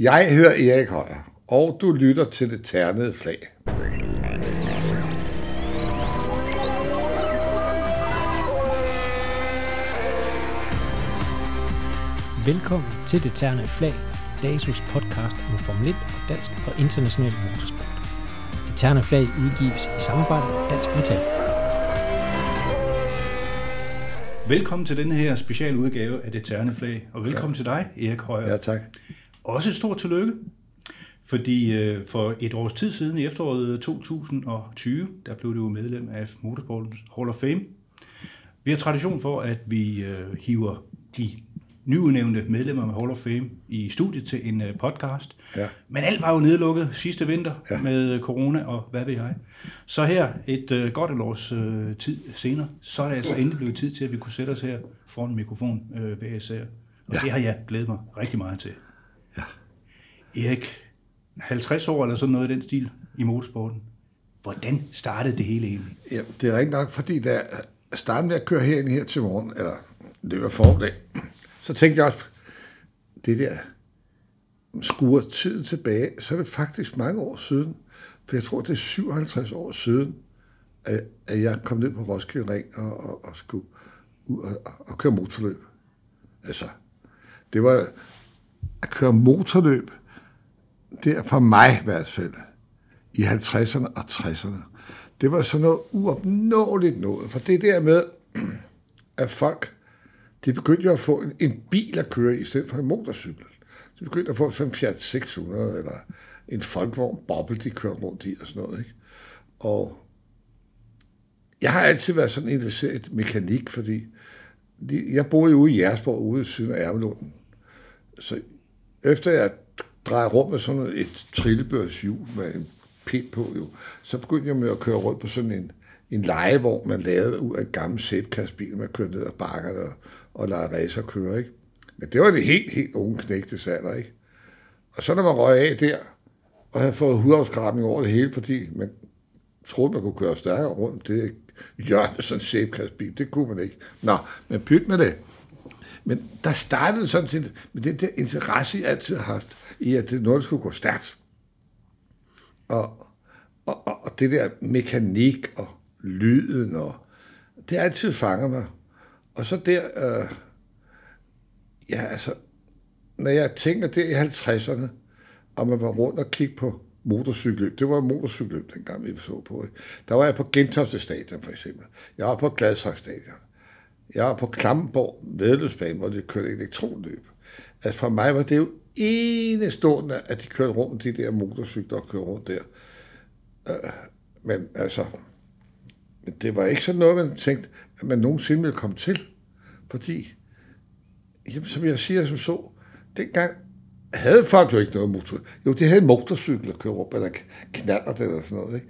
Jeg hører Erik Højer, og du lytter til det ternede flag. Velkommen til Det Terne Flag, DASUS podcast om Formel 1 og dansk og international motorsport. Det Terne Flag udgives i samarbejde med Dansk Metal. Velkommen til denne her speciale udgave af Det Terne Flag, og velkommen ja. til dig, Erik Højer. Ja, tak. Også et stort tillykke, fordi øh, for et års tid siden, i efteråret 2020, der blev du medlem af Motorsportens Hall of Fame. Vi har tradition for, at vi øh, hiver de nyudnævnte medlemmer med Hall of Fame i studiet til en øh, podcast. Ja. Men alt var jo nedlukket sidste vinter Ja. med corona og hvad ved jeg. Så her, et øh, godt et års øh, tid senere, så er det altså endelig blevet tid til, at vi kunne sætte os her foran en mikrofon øh, hver især. Og ja. det har jeg glædet mig rigtig meget til. Erik, 50 år eller sådan noget i den stil i motorsporten. Hvordan startede det hele egentlig? Ja, det er rigtig nok, fordi da jeg startede med at køre herind her til morgen, eller det var formiddag, så tænkte jeg også, det der skuer tiden tilbage, så er det faktisk mange år siden, for jeg tror, det er 57 år siden, at, at jeg kom ned på Roskilde Ring og, og, og skulle ud og, og køre motorløb. Altså, det var at køre motorløb, det for mig i hvert fald, i 50'erne og 60'erne. Det var sådan noget uopnåeligt noget, for det der med, at folk, de begyndte jo at få en, en bil at køre i, stedet for en motorcykel. De begyndte at få sådan en Fiat 600, eller en folkevogn boble, de kørte rundt i og sådan noget. Ikke? Og jeg har altid været sådan interesseret i mekanik, fordi de, jeg boede jo ude i Jersborg, ude i siden af Ærmelunden. Så efter jeg drejer rundt med sådan et trillebørshjul med en pind på, jo, så begyndte jeg med at køre rundt på sådan en, en legevogn, man lavede ud af en gammel sæbkastbil, man kørte ned ad bakkerne og, og lavede racer køre, ikke? Men det var det helt, helt unge knægtes alder, ikke? Og så når man røg af der, og havde fået hudafskrabning over det hele, fordi man troede, man kunne køre stærkere rundt, det hjørne sådan en sæbkastbil, det kunne man ikke. Nå, men pyt med det. Men der startede sådan set med den der interesse, jeg altid har haft, i at det noget skulle gå stærkt. Og, og, og, og det der mekanik og lyden, og det har altid fanger mig. Og så der, øh, ja altså, når jeg tænker det i 50'erne, og man var rundt og kigge på motorcykeløb. Det var motorcykelløb, dengang vi så på. Ikke? Der var jeg på Gentofte Stadion, for eksempel. Jeg var på Gladsaxe Stadion. Jeg var på Klampenborg Vedløbsbane, hvor de kørte elektronløb. Altså for mig var det jo enestående, at de kørte rundt de der motorcykler og kørte rundt der. Øh, Men altså, det var ikke sådan noget, man tænkte, at man nogensinde ville komme til. Fordi, jamen, som jeg siger som så, dengang havde folk jo ikke noget motor. Jo, de havde en motorcykel at køre rundt, eller knaller det eller sådan noget. Ikke?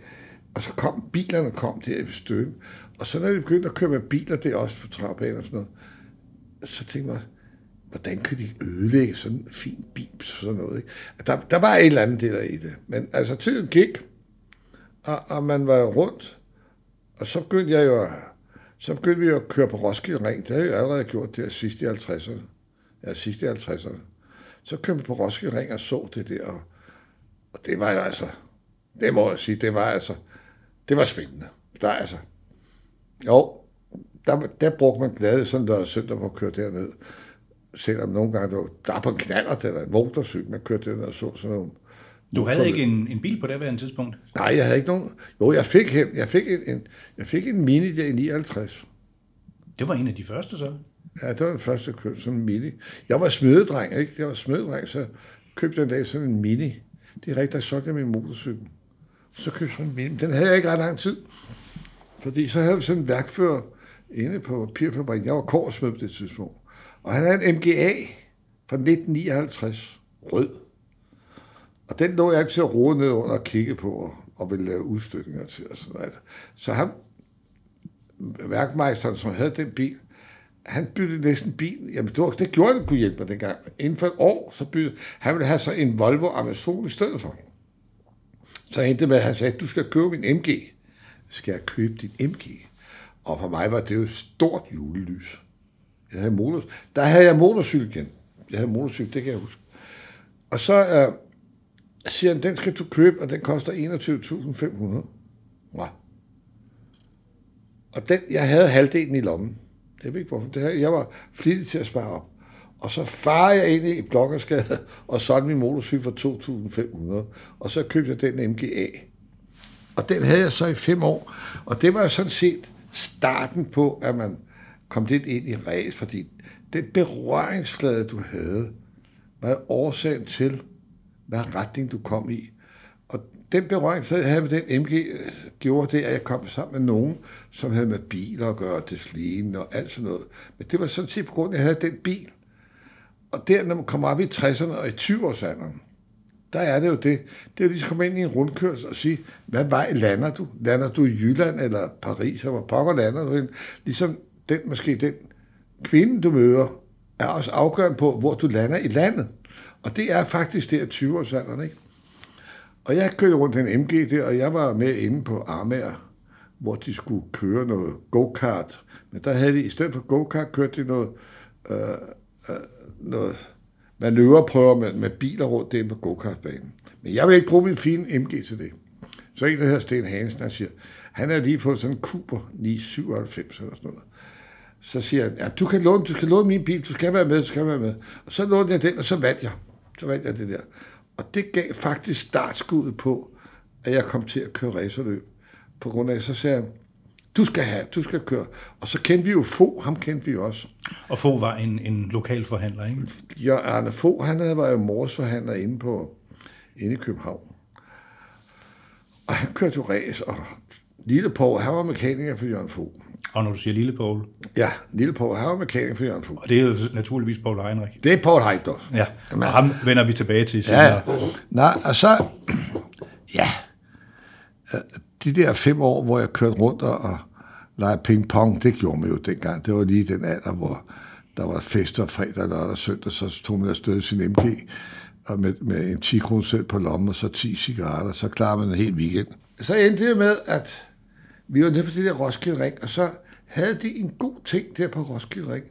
Og så kom bilerne kom der i støm. Og så når de begyndte at køre med biler, det er også på trappen og sådan noget, så tænkte jeg, hvordan kan de ødelægge sådan en fin bil, sådan noget, ikke? Der, der var et eller andet det der i det. Men altså, tiden gik, og, og man var rundt, og så begyndte jeg jo så begyndte vi jo at køre på Roskilde Ring. Det havde jeg jo allerede gjort der sidst i 50'erne. Ja, sidst i 50'erne. Så kørte vi på Roskilde Ring og så det der, og, og det var jo altså, det må jeg sige, det var altså, det var spændende. Der altså, jo, der, der brugte man glade sådan der søndag på at køre derned. Selvom nogle gange, der, var, der er på en knaller, eller en motorcykel, man kørte derned og så sådan nogle. Du havde ikke en, en bil på det værende tidspunkt? Nej, jeg havde ikke nogen. Jo, jeg fik, en, jeg fik, en, en, jeg fik en Mini der i 59. Det var en af de første så. Ja, det var den første, jeg købte sådan en Mini. Jeg var smededreng, ikke? Jeg var smededreng, så købte jeg en dag sådan en Mini. Det er rigtigt, der solgte jeg min motorcykel. Så købte jeg sådan en Mini. Den havde jeg ikke ret lang tid. Fordi så havde vi sådan en værkfører inde på papirfabrikken. Jeg var korsmed på det tidspunkt. Og han havde en MGA fra 1959. Rød. Og den lå jeg altid at rode ned under og kigge på og, ville lave udstykninger til og sådan noget. Så han, værkmesteren, som havde den bil, han byttede næsten bilen. Jamen, det, var, det gjorde han kunne hjælpe mig dengang. Inden for et år, så byttede han ville have så en Volvo Amazon i stedet for. Så endte med, at han sagde, du skal købe min MG. Skal jeg købe din MG? Og for mig var det jo et stort julelys. Jeg havde motor, der havde jeg motorcykel igen. Jeg havde motorcykel, det kan jeg huske. Og så øh, siger han, den skal du købe, og den koster 21.500. Ja. Og den, jeg havde halvdelen i lommen. Det ved ikke hvorfor. Det her, jeg var flittig til at spare op. Og så farer jeg ind i Blokkerskade og solgte min motorcykel for 2.500. Og så købte jeg den MGA. Og den havde jeg så i fem år. Og det var jo sådan set starten på, at man kom lidt ind i ræs, fordi den berøringsflade, du havde, var årsagen til, hvad retning du kom i. Og den berøringsflade, jeg havde med den MG, øh, gjorde det, at jeg kom sammen med nogen, som havde med biler at gøre, det sline og alt sådan noget. Men det var sådan set på grund af, at jeg havde den bil. Og der, når man kommer op i 60'erne og i 20-årsalderen, der er det jo det. Det er jo lige at komme ind i en rundkørsel og sige, hvad vej lander du? Lander du i Jylland eller Paris, eller hvor pokker lander du hen? Ligesom den, måske den kvinde, du møder, er også afgørende på, hvor du lander i landet. Og det er faktisk der 20-årsalderen, ikke? Og jeg kørte rundt en MG der, og jeg var med inde på Amager, hvor de skulle køre noget go-kart. Men der havde de, i stedet for go-kart, kørte de noget, øh, øh, noget manøvreprøver med, med biler rundt derinde på go-kartbanen. Men jeg vil ikke bruge min fine MG til det. Så en, der hedder Sten Hansen, han siger, han har lige fået sådan en Cooper 997 eller sådan noget. Så siger han, ja, du kan låne, du skal låne min bil, du skal være med, du skal være med. Og så lånte jeg den, og så vandt jeg. Så vandt jeg det der. Og det gav faktisk startskuddet på, at jeg kom til at køre racerløb. På grund af, så sagde han, du skal have, du skal køre. Og så kendte vi jo Fo, ham kendte vi også. Og Fo var en, en lokal forhandler, ikke? Ja, Arne Fo, han havde, var jo mors forhandler inde, på, inde i København. Og han kørte jo race, og Lille Poul, han var mekaniker for Jørgen Fo. Og når du siger Lille Poul? Ja, Lille Poul, han var mekaniker for Jørgen Fo. Og det er jo naturligvis Paul Heinrich. Det er Paul Heidorf. Ja, og ham vender vi tilbage til senere. Ja, nej, og så, ja, de der fem år, hvor jeg kørte rundt og legede ping-pong, det gjorde man jo dengang. Det var lige den alder, hvor der var fester fredag, lørdag og søndag, så tog man afsted sin MG og med, med en 10 kroner på lommen, og så 10 cigaretter, så klarer man en hel weekend. Så endte det med, at vi var nede på det der Roskilde Ring, og så havde de en god ting der på Roskilde Ring.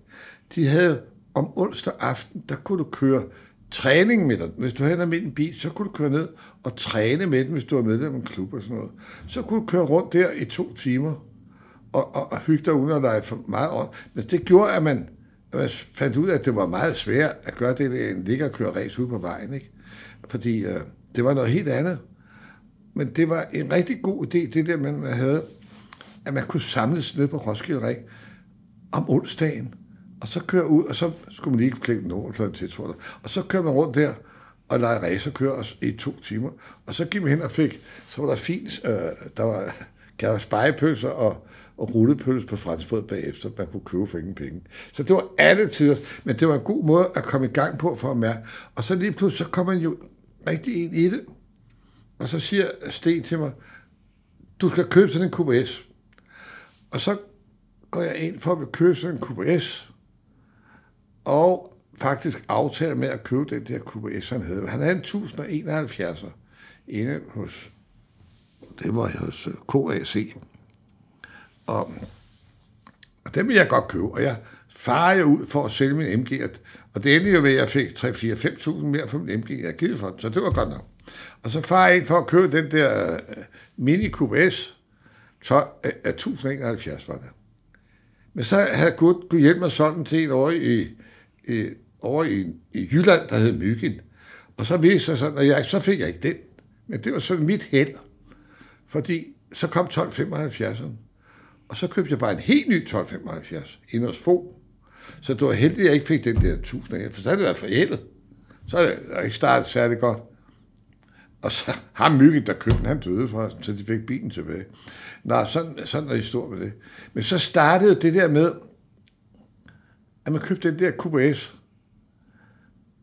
De havde om onsdag aften, der kunne du køre træning med dig. Hvis du havde en almindelig bil, så kunne du køre ned og træne med den, hvis du var medlem af en klub og sådan noget. Så kunne du køre rundt der i to timer og, og, og hygge dig uden at lege for meget ånd. Men det gjorde, at man, at man fandt ud af, at det var meget svært at gøre det, end ligge og køre race ud på vejen. Ikke? Fordi øh, det var noget helt andet. Men det var en rigtig god idé, det der, man havde, at man kunne samles ned på Roskilde Ring om onsdagen, og så køre ud, og så skulle man lige klikke nogen til tilsvarende. Og så kører man rundt der, og lege racerkører os i to timer. Og så gik man hen og fik, så var der fint, øh, der var, der var spejepølser og, og rullepølse på franskbrød bagefter, man kunne købe for ingen penge. Så det var alle tider, men det var en god måde at komme i gang på for at mærke. Og så lige pludselig, så kom man jo rigtig ind i det. Og så siger Sten til mig, du skal købe sådan en QBS. Og så går jeg ind for at købe sådan en QBS, og faktisk aftaler med at købe den der QBS, han havde. Han havde en 1071'er inde hos, det var hos øh, KAC. Og, og den ville jeg godt købe, og jeg farer ud for at sælge min MG, og det endte jo med, at jeg fik 3-4-5.000 mere for min MG, jeg havde givet for den, så det var godt nok. Og så farer jeg ind for at købe den der øh, Mini QBS, så uh, 1071 var det. Men så havde Gud, Gud hjælpe mig sådan til en over i, i, over i, i Jylland, der hed Myggen. Og så viste sig sådan, at jeg, så fik jeg ikke den. Men det var sådan mit held. Fordi så kom 1275'eren. Og så købte jeg bare en helt ny 1275 ind hos Fogh. Så det var heldigt, at jeg ikke fik den der 1000 for så havde det været forældet. Så havde jeg ikke startet særlig godt. Og så ham Myggen, der købte den, han døde fra, så de fik bilen tilbage. Nå, sådan, sådan er historien med det. Men så startede det der med, at man købte den der QBS.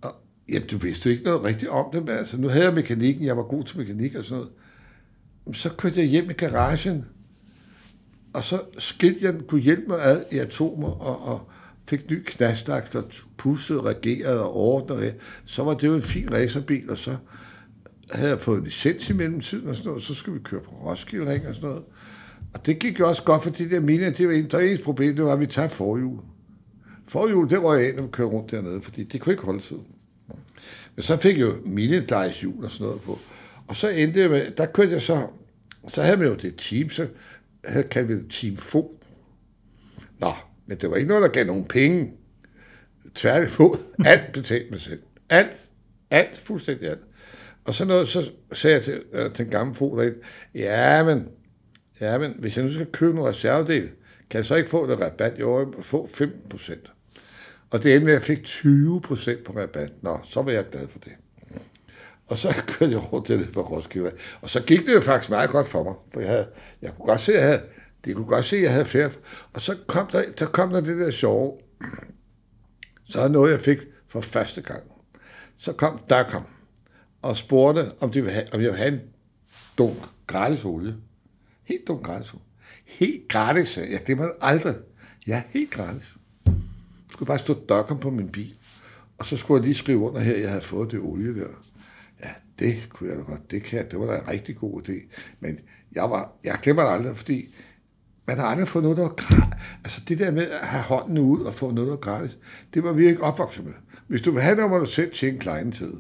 Og jamen, du vidste ikke noget rigtigt om det, men altså, nu havde jeg mekanikken, jeg var god til mekanik og sådan noget. Så kørte jeg hjem i garagen, og så skilte jeg kunne hjælpe mig ad i atomer, og, og fik ny knastaks, der pussede, regerede og ordnede. Så var det jo en fin racerbil, og så havde jeg fået licens i mellemtiden og sådan noget, og så skulle vi køre på Roskilde Ring og sådan noget. Og det gik jo også godt, for det der mine, det var en, der eneste problem, det var, at vi tabte forhjul. Forhjul, det røg jeg af, når vi kørte rundt dernede, fordi det kunne ikke holde tid. Men så fik jeg jo minedejshjul og sådan noget på. Og så endte jeg med, der kørte jeg så, så havde man jo det team, så havde kaldt vi det Team Fo. Nå, men det var ikke noget, der gav nogen penge. Tværtimod, alt betalte mig selv. Alt, alt, fuldstændig alt. Og så, noget, så sagde jeg til, øh, til den gamle fod derinde, ja, men, ja, men hvis jeg nu skal købe en reservedel, kan jeg så ikke få det rabat? Jo, jeg må få 15 procent. Og det endte med, at jeg fik 20 procent på rabat. Nå, så var jeg glad for det. Og så kørte jeg rundt til det på Roskilde. Og så gik det jo faktisk meget godt for mig, for jeg, havde, jeg kunne godt se, at jeg havde, de kunne godt se, at jeg havde færd. Og så kom der, der kom der det der sjove. Så er noget, jeg fik for første gang. Så kom der kom og spurgte, om, de ville have, om jeg ville have en dunk gratis olie. Helt dunk gratis. Helt gratis, ja, jeg. Det må aldrig. Ja, helt gratis. Jeg skulle bare stå dokken på min bil. Og så skulle jeg lige skrive under her, at jeg havde fået det olie der. Ja, det kunne jeg da godt. Det, kan jeg. det var da en rigtig god idé. Men jeg, var, jeg glemmer det aldrig, fordi man har aldrig fået noget, der var gratis. Altså det der med at have hånden ud og få noget, der var gratis, det var vi ikke opvokset med. Hvis du vil have noget, må du selv tjene kleine tid.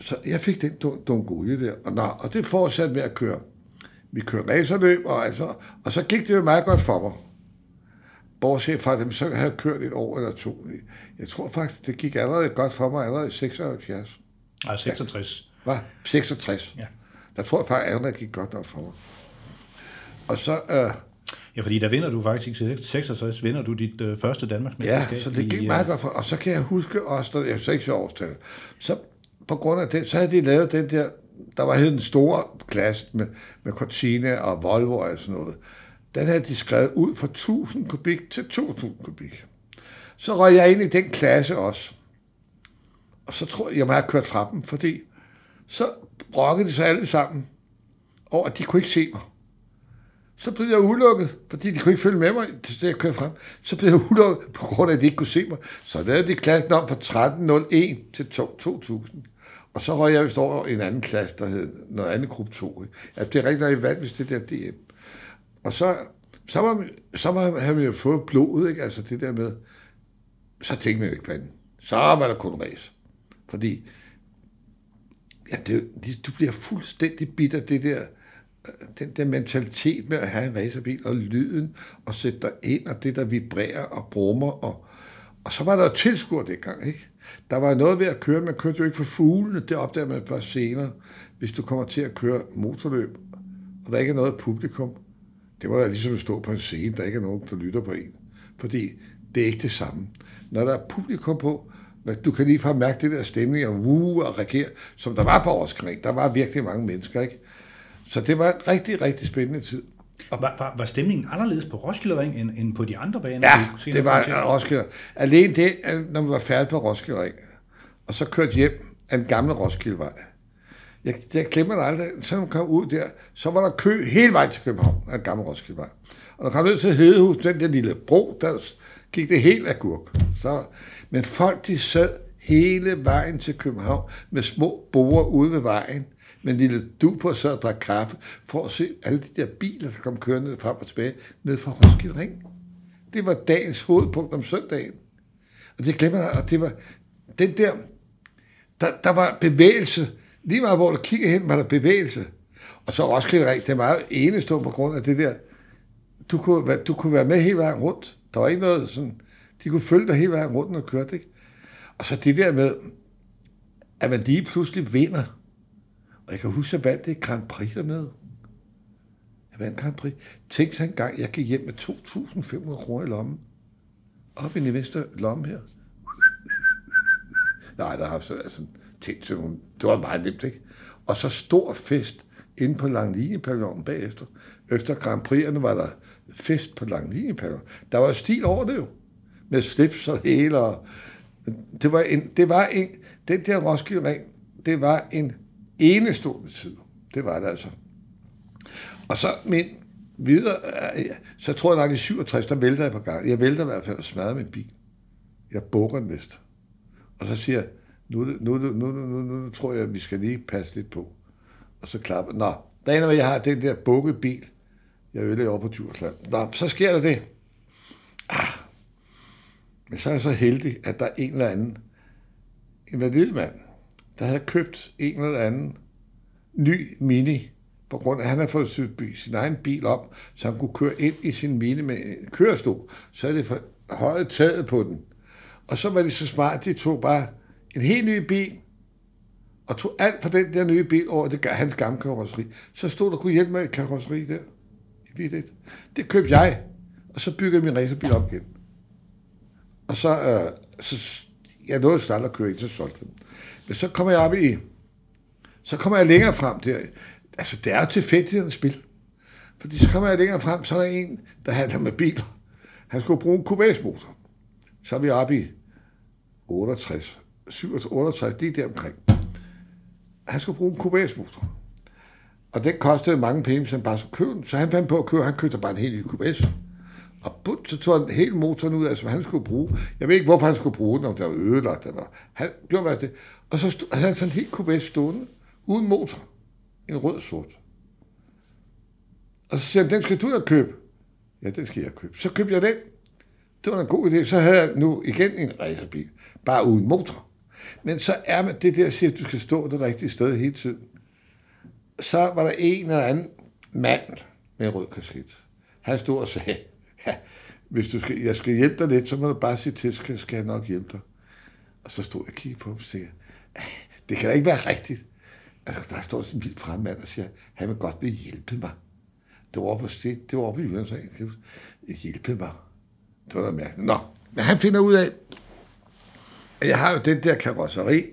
Så jeg fik den dunk olie der, og, nå, og det fortsatte med at køre. Vi kørte racerløb, og, altså, og så gik det jo meget godt for mig. Bortset fra, at så havde jeg kørt et år eller to. Jeg tror faktisk, det gik allerede godt for mig allerede i 76. Nej, 66. Hvad? 66? Ja. Der tror jeg faktisk allerede, det gik godt nok for mig. Og så... Øh, Ja, fordi der vinder du faktisk i 66, vinder du dit øh, første Danmarksmesterskab. Ja, så det gik i, meget godt for. Og så kan jeg huske også, da jeg er 6 årstal, så på grund af det, så havde de lavet den der, der var en store klasse med, med Cortina og Volvo og sådan noget. Den havde de skrevet ud fra 1000 kubik til 2000 kubik. Så røg jeg ind i den klasse også. Og så tror jeg, jeg må have kørt fra dem, fordi så brokkede de sig alle sammen over, at de kunne ikke se mig. Så blev jeg udelukket, fordi de kunne ikke følge med mig, da jeg kørte frem. Så blev jeg udelukket, på grund af, at de ikke kunne se mig. Så lavede de klassen om fra 1301 til 2000. Og så røg jeg vist over i en anden klasse, der hed noget andet gruppe 2. Ja, det er rigtig nok i vand, hvis det der DM. Og så, så, var, så var, havde man jo fået blodet, ikke? altså det der med, så tænkte man jo ikke på den. Så var der kun race. Fordi, ja, det, du bliver fuldstændig bitter, det der, øh, den der mentalitet med at have en racerbil, og lyden, og sætte dig ind, og det, der vibrerer og brummer, og, og så var der tilskuer dengang, ikke? Der var noget ved at køre, man kørte jo ikke for fuglene, det opdager man bare senere, hvis du kommer til at køre motorløb, og der ikke er noget publikum. Det var ligesom at stå på en scene, der ikke er nogen, der lytter på en. Fordi det er ikke det samme. Når der er publikum på, du kan lige fra mærke det der stemning og wuh og reagere, som der var på Årskring. Der var virkelig mange mennesker, ikke? Så det var en rigtig, rigtig spændende tid. Og var, var, var stemningen anderledes på Roskilde Ring end, end på de andre baner? Ja, det var Roskilde. Alene det, når vi var færdige på Roskilde Ring, og så kørte hjem af den gamle Roskildevej. Jeg, jeg glemmer det aldrig. Så når man kom ud der, så var der kø hele vejen til København af den gamle Roskildevej. Og når man kom ned til Hedehus, den der lille bro, der gik det helt agurk. Så, men folk, de sad hele vejen til København med små borer ude ved vejen, med en lille du på så og drak kaffe, for at se alle de der biler, der kom kørende frem og tilbage, ned fra Roskilde Ring. Det var dagens hovedpunkt om søndagen. Og det glemmer jeg, og det var den der, der, der var bevægelse. Lige meget hvor du kigger hen, var der bevægelse. Og så Roskilde Ring, det var jo enestående på grund af det der, du kunne, du kunne være med hele vejen rundt. Der var ikke noget sådan, de kunne følge dig hele vejen rundt, når du kørte, ikke? Og så det der med, at man lige pludselig vinder. Og jeg kan huske, at jeg vandt det Grand Prix dernede. Jeg vandt Grand Prix. Tænk så en gang, jeg gik hjem med 2.500 kroner i lommen. Op i den venstre lomme her. Nej, der har så altså, tænkt til nogle, det var meget nemt, ikke? Og så stor fest inde på Langlinjepavillonen bagefter. Efter Grand Prix'erne var der fest på Langlinjepavillonen. Der var stil over det jo. Med slips og hele. Og det var en, det var en, den der Roskilde Ring, det var en enestående tid. Det var det altså. Og så min videre, øh, så tror jeg nok i 67, der vælter jeg på gang. Jeg vælter i hvert fald og smadrer min bil. Jeg bukker den vist. Og så siger jeg, nu, nu, nu, nu, nu, nu, nu tror jeg, at vi skal lige passe lidt på. Og så klapper Nå, der ender, jeg har den der bukket bil. Jeg ødelægger over på Djursland. Nå, så sker der det. Ah. Men så er jeg så heldig, at der er en eller anden, en mand, der havde købt en eller anden ny Mini, på grund af, at han havde fået syet sin egen bil op, så han kunne køre ind i sin Mini med en kørestol, så er det for højet taget på den. Og så var det så smart, de tog bare en helt ny bil, og tog alt fra den der nye bil over det, hans gamle karosseri. Så stod der kunne hjælpe med et karosseri der. I vidt Det købte jeg, og så byggede jeg min racerbil op igen. Og så, øh, så jeg nåede at starte at køre ind, så solgte den. Men så kommer jeg op i, så kommer jeg længere frem der. Altså, det er jo tilfældigt spil. Fordi så kommer jeg længere frem, så er der en, der handler med biler. Han skulle bruge en kubæsmotor. Så er vi oppe i 68, 67, 68, lige der omkring. Han skulle bruge en kubæsmotor. Og det kostede mange penge, hvis han bare skulle købe den. Så han fandt på at købe, han købte bare en helt ny kubæs. Og but, så tog han hele motoren ud altså, af, som han skulle bruge. Jeg ved ikke, hvorfor han skulle bruge den, om der var ødelagt eller Han gjorde hvad det. Og så stod, han sådan en helt kubæs stående, uden motor. En rød sort. Og så siger han, den skal du da købe. Ja, den skal jeg købe. Så købte jeg den. Det var en god idé. Så havde jeg nu igen en racerbil, bare uden motor. Men så er man det der, siger, at du skal stå det rigtige sted hele tiden. Så var der en eller anden mand med en rød kasket. Han stod og sagde, ja, hvis du skal, jeg skal hjælpe dig lidt, så må du bare sige til, skal, skal jeg nok hjælpe dig. Og så stod jeg og kiggede på ham og sagde, ah, det kan da ikke være rigtigt. Altså, der står sådan en vild fremmand og siger, han vil godt vil hjælpe mig. Det var oppe, det, det var oppe i Jylland, så jeg hjælpe mig. Det var da mærkeligt. Nå, men han finder ud af, at jeg har jo den der karosseri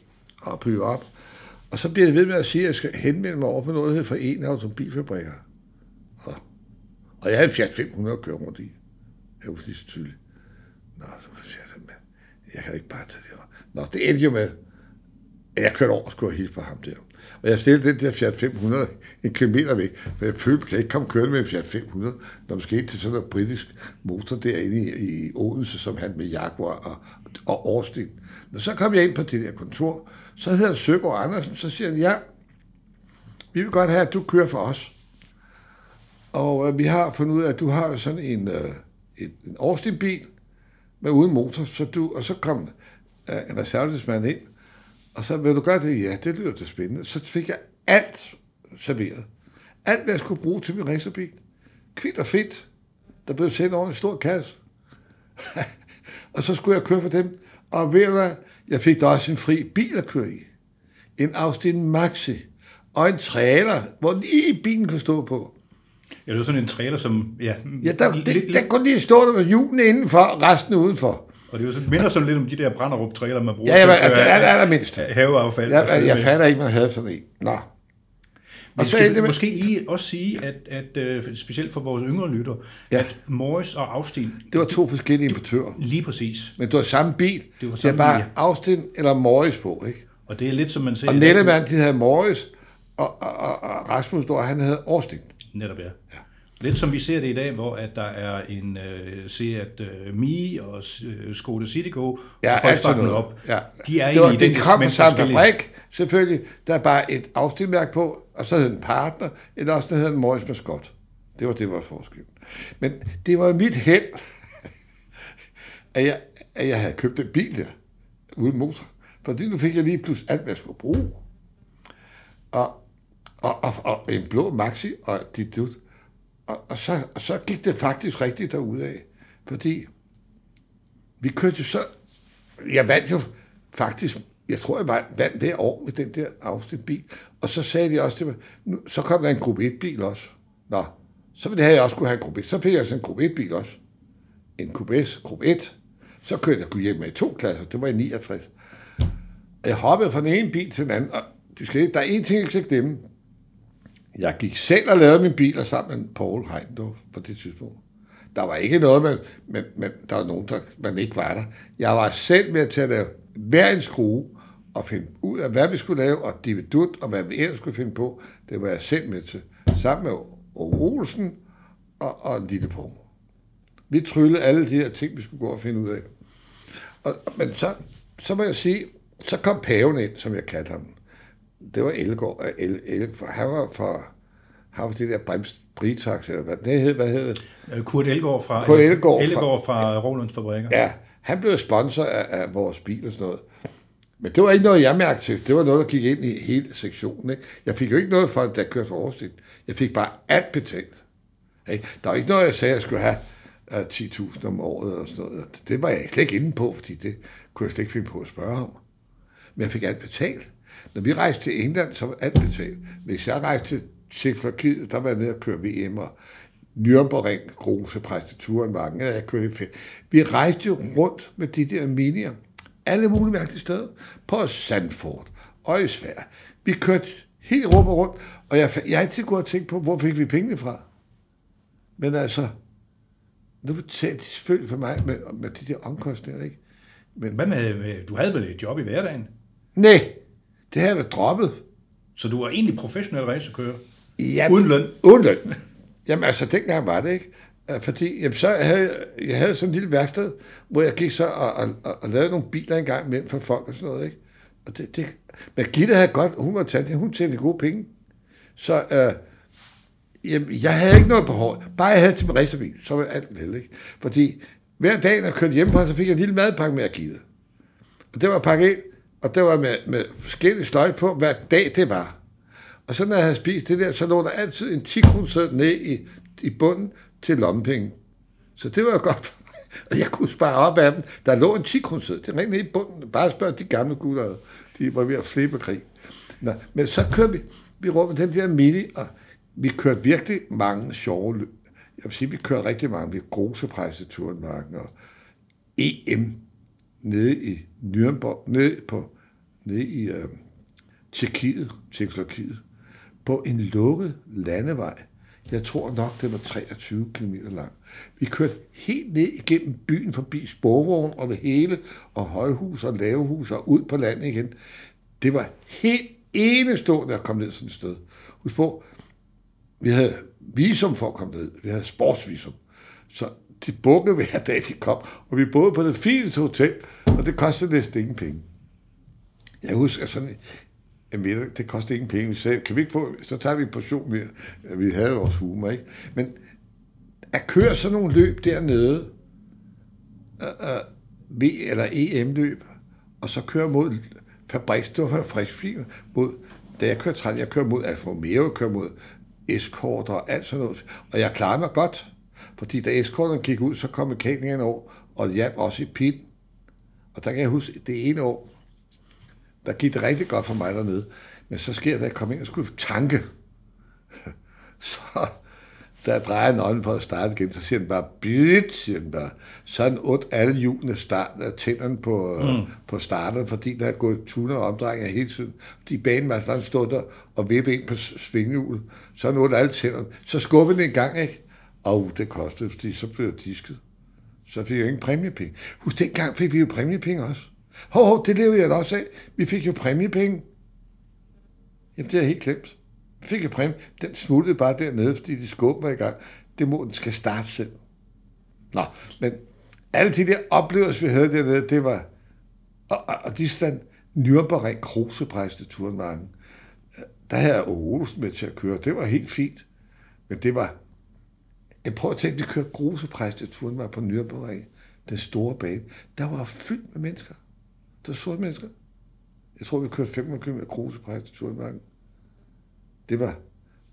og bygge op, og så bliver det ved med at sige, at jeg skal henvende mig over på noget der hedder for en automobilfabrikker. Og, og jeg havde en Fiat 500 at køre rundt i. Jeg var lige så tydeligt. Nå, så siger jeg, men jeg kan ikke bare tage det over. Nå, det endte jo med, at jeg kørte over og skulle hilse på ham der. Og jeg stillede den der Fiat 500 en kilometer væk, for jeg følte, at jeg ikke komme kørende med en Fiat 500, når man skal ind til sådan en britisk motor derinde i, i Odense, som han med Jaguar og, og Austin. Når så kom jeg ind på det der kontor, så hedder Søgaard Andersen, så siger han, ja, vi vil godt have, at du kører for os. Og øh, vi har fundet ud af, at du har sådan en, øh, en, en Austin-bil med uden motor, så du, og så kom øh, en reservelsesmand ind, og så vil du gøre det? Ja, det lyder til spændende. Så fik jeg alt serveret. Alt, hvad jeg skulle bruge til min racerbil. Kvidt og fedt. Der blev sendt over en stor kasse. og så skulle jeg køre for dem. Og ved du? Jeg fik da også en fri bil at køre i. En Austin Maxi. Og en trailer, hvor lige bilen kunne stå på. Ja, det var sådan en trailer, som... Ja, ja der, det, der kunne lige stå der med hjulene indenfor, resten udenfor. Og det er jo sådan, minder sådan lidt om de der brænderup trailer man bruger ja, ja, til at er, er, er mindst. haveaffald. Ja, jeg, jeg fatter ikke, man havde sådan en. Nå. Og så skal med... måske lige også sige, at, at uh, specielt for vores yngre lytter, ja. at Morris og Austin... Det var to forskellige importører. Lige præcis. Men det var samme bil. Det var samme det er bare bil, ja. Austin eller Morris på, ikke? Og det er lidt som man ser... Og Nettemann, de havde Morris, og, og, og, og Rasmus Stor, han havde Austin. Netop, ja. ja. Lidt som vi ser det i dag, hvor at der er en uh, Seat uh, Mi og uh, Skoda Citigo, ja, og folk noget. op. Ja. De er det, var, det kom på samme fabrik, selvfølgelig. Der er bare et afstilmærke på, og så hedder en partner, eller også der hedder en Morris Mascot. Det var det, var forskel. Men det var mit held, at jeg, at jeg havde købt en bil der, uden motor. Fordi nu fik jeg lige pludselig alt, hvad jeg skulle bruge. Og, og, og, og en blå maxi, og dit dut. Og, og, så, og så gik det faktisk rigtigt af, fordi vi kørte så... Jeg vandt jo faktisk, jeg tror, jeg var, vandt hver år med den der afsnitbil. Og så sagde de også til mig, nu, så kom der en gruppe 1-bil også. Nå, så ville det have, jeg også kunne have en gruppe 1. Så fik jeg sådan en gruppe 1-bil også. En gruppe S, gruppe 1. Så kørte jeg hjem med to klasser, det var i 69. Jeg hoppede fra den ene bil til den anden, og du skal, der er en ting, jeg skal glemme. Jeg gik selv og lavede min bil sammen med Paul Heindorf på det tidspunkt. Der var ikke noget men, men, men der var nogen, der man ikke var der. Jeg var selv med til at lave hver en skrue og finde ud af, hvad vi skulle lave, og dividut, og hvad vi ellers skulle finde på. Det var jeg selv med til. Sammen med Ove Olsen og, og en lille på. Vi tryllede alle de her ting, vi skulle gå og finde ud af. Og, men så, så må jeg sige, så kom paven ind, som jeg kaldte ham det var Elgård, El, El, for han var fra, han var det der brems, Britax, eller hvad det hed, hvad hed det? Øh, Kurt Elgård fra, Kurt Elgård Elgård fra, fra Rolands Fabrikker. Ja, han blev sponsor af, af vores bil og sådan noget. Men det var ikke noget, jeg mærkede til. Det var noget, der gik ind i hele sektionen. Ikke? Jeg fik jo ikke noget for, der kørte for Aarhus. Jeg fik bare alt betalt. Ikke? Der var ikke noget, jeg sagde, at jeg skulle have uh, 10.000 om året eller sådan noget. Det var jeg slet ikke inde på, fordi det kunne jeg slet ikke finde på at spørge om. Men jeg fik alt betalt. Når vi rejste til England, så var alt betalt. Hvis jeg rejste til Tjekkoslovakiet, der var jeg nede og køre VM, og Nürnberg, Grose, Præsteturen, mange jeg kørte fedt. Vi rejste rundt med de der minier, alle mulige mærkelige steder, på Sandford og i Sverige. Vi kørte helt og rundt, og jeg, jeg har altid gået og tænkt på, hvor fik vi pengene fra? Men altså, nu betalte de selvfølgelig for mig med, med de der omkostninger, ikke? Men, Hvad med, med, du havde vel et job i hverdagen? Nej, det havde jeg droppet. Så du var egentlig professionel racerkører? Ja, Uden løn? Uden løn. Jamen altså, dengang var det ikke. Fordi jamen, så havde jeg havde sådan en lille værksted, hvor jeg gik så og, og, og, og lavede nogle biler engang imellem for folk og sådan noget. Ikke? Og det, det, men Gitte havde godt, hun var tante, hun tjente gode penge. Så øh, jamen, jeg havde ikke noget behov. Bare jeg havde til min racerbil, så var alt vel. Ikke? Fordi hver dag, når jeg kørte hjemmefra, så fik jeg en lille madpakke med at give det. Og det var pakket ind, og det var med, med forskellige støj på, hver dag det var. Og så når jeg havde spist det der, så lå der altid en 10 kroner ned i, i bunden til lommepenge. Så det var jo godt for mig. Og jeg kunne spare op af dem. Der lå en 10 kroner det rent i bunden. Bare spørg de gamle gutter, de var ved at flippe krig. Nå, men så kørte vi, vi rundt med den der mini, og vi kørte virkelig mange sjove løb. Jeg vil sige, vi kørte rigtig mange. Vi Groseprejse Turenmarken og EM nede i Nürnberg, ned på, ned i øh, Tjekkiet, Tjekkoslovakiet, på en lukket landevej. Jeg tror nok, det var 23 km lang. Vi kørte helt ned igennem byen, forbi sporvogn og det hele, og højhus og lavehus og ud på landet igen. Det var helt enestående at komme ned sådan et sted. Husk på, vi havde visum for at komme ned. Vi havde sportsvisum. Så de bukkede hver dag, vi kom. Og vi boede på det fineste hotel, og det kostede næsten ingen penge. Jeg husker sådan en middag, det kostede ingen penge. Vi sagde, kan vi ikke få, så tager vi en portion mere. Vi havde vores humor, ikke? Men at køre sådan nogle løb dernede, uh, V eller EM-løb, og så køre mod fabriks, det var fabriksbiler, mod, da jeg kørte træt, jeg kørte mod Alfa Romeo, jeg kørte mod Escort og alt sådan noget. Og jeg klarede mig godt, fordi da Escorterne gik ud, så kom mekanikeren over, og hjalp også i pit. Og der kan jeg huske, det ene år, der gik det rigtig godt for mig dernede. Men så sker det, at jeg kom ind og skulle tanke. Så jeg drejer nøglen for at starte igen, så siger den bare, bit, siger den bare. Så den ondt alle hjulene start, af tænderne på, mm. på starteren, fordi der er gået tuner og omdrejninger hele tiden. Fordi sådan stået der og vippe ind på svinghjulet. Så den ondt alle tænderne. Så skubber den en gang, ikke? Og det kostede, fordi så blev jeg disket. Så fik jeg ingen præmiepenge. Husk, dengang fik vi jo præmiepenge også. Hov, hov, det levede jeg da også af. Vi fik jo præmiepenge. Jamen, det er helt glemt. Vi fik jo præmie. Den smuttede bare dernede, fordi de skubber var i gang. Det må den skal starte selv. Nå, men alle de der oplevelser, vi havde dernede, det var... Og, og, og de stand Nürnberg til Turnmarken. Der havde jeg Olsen med til at køre. Det var helt fint. Men det var... Jeg prøver at tænke, vi kørte grusepræsteturen var på Nürnberg, den store bane. Der var fyldt med mennesker. Der var sorte mennesker. Jeg tror, vi kørte 500 km grusepræsteturen var. Det var,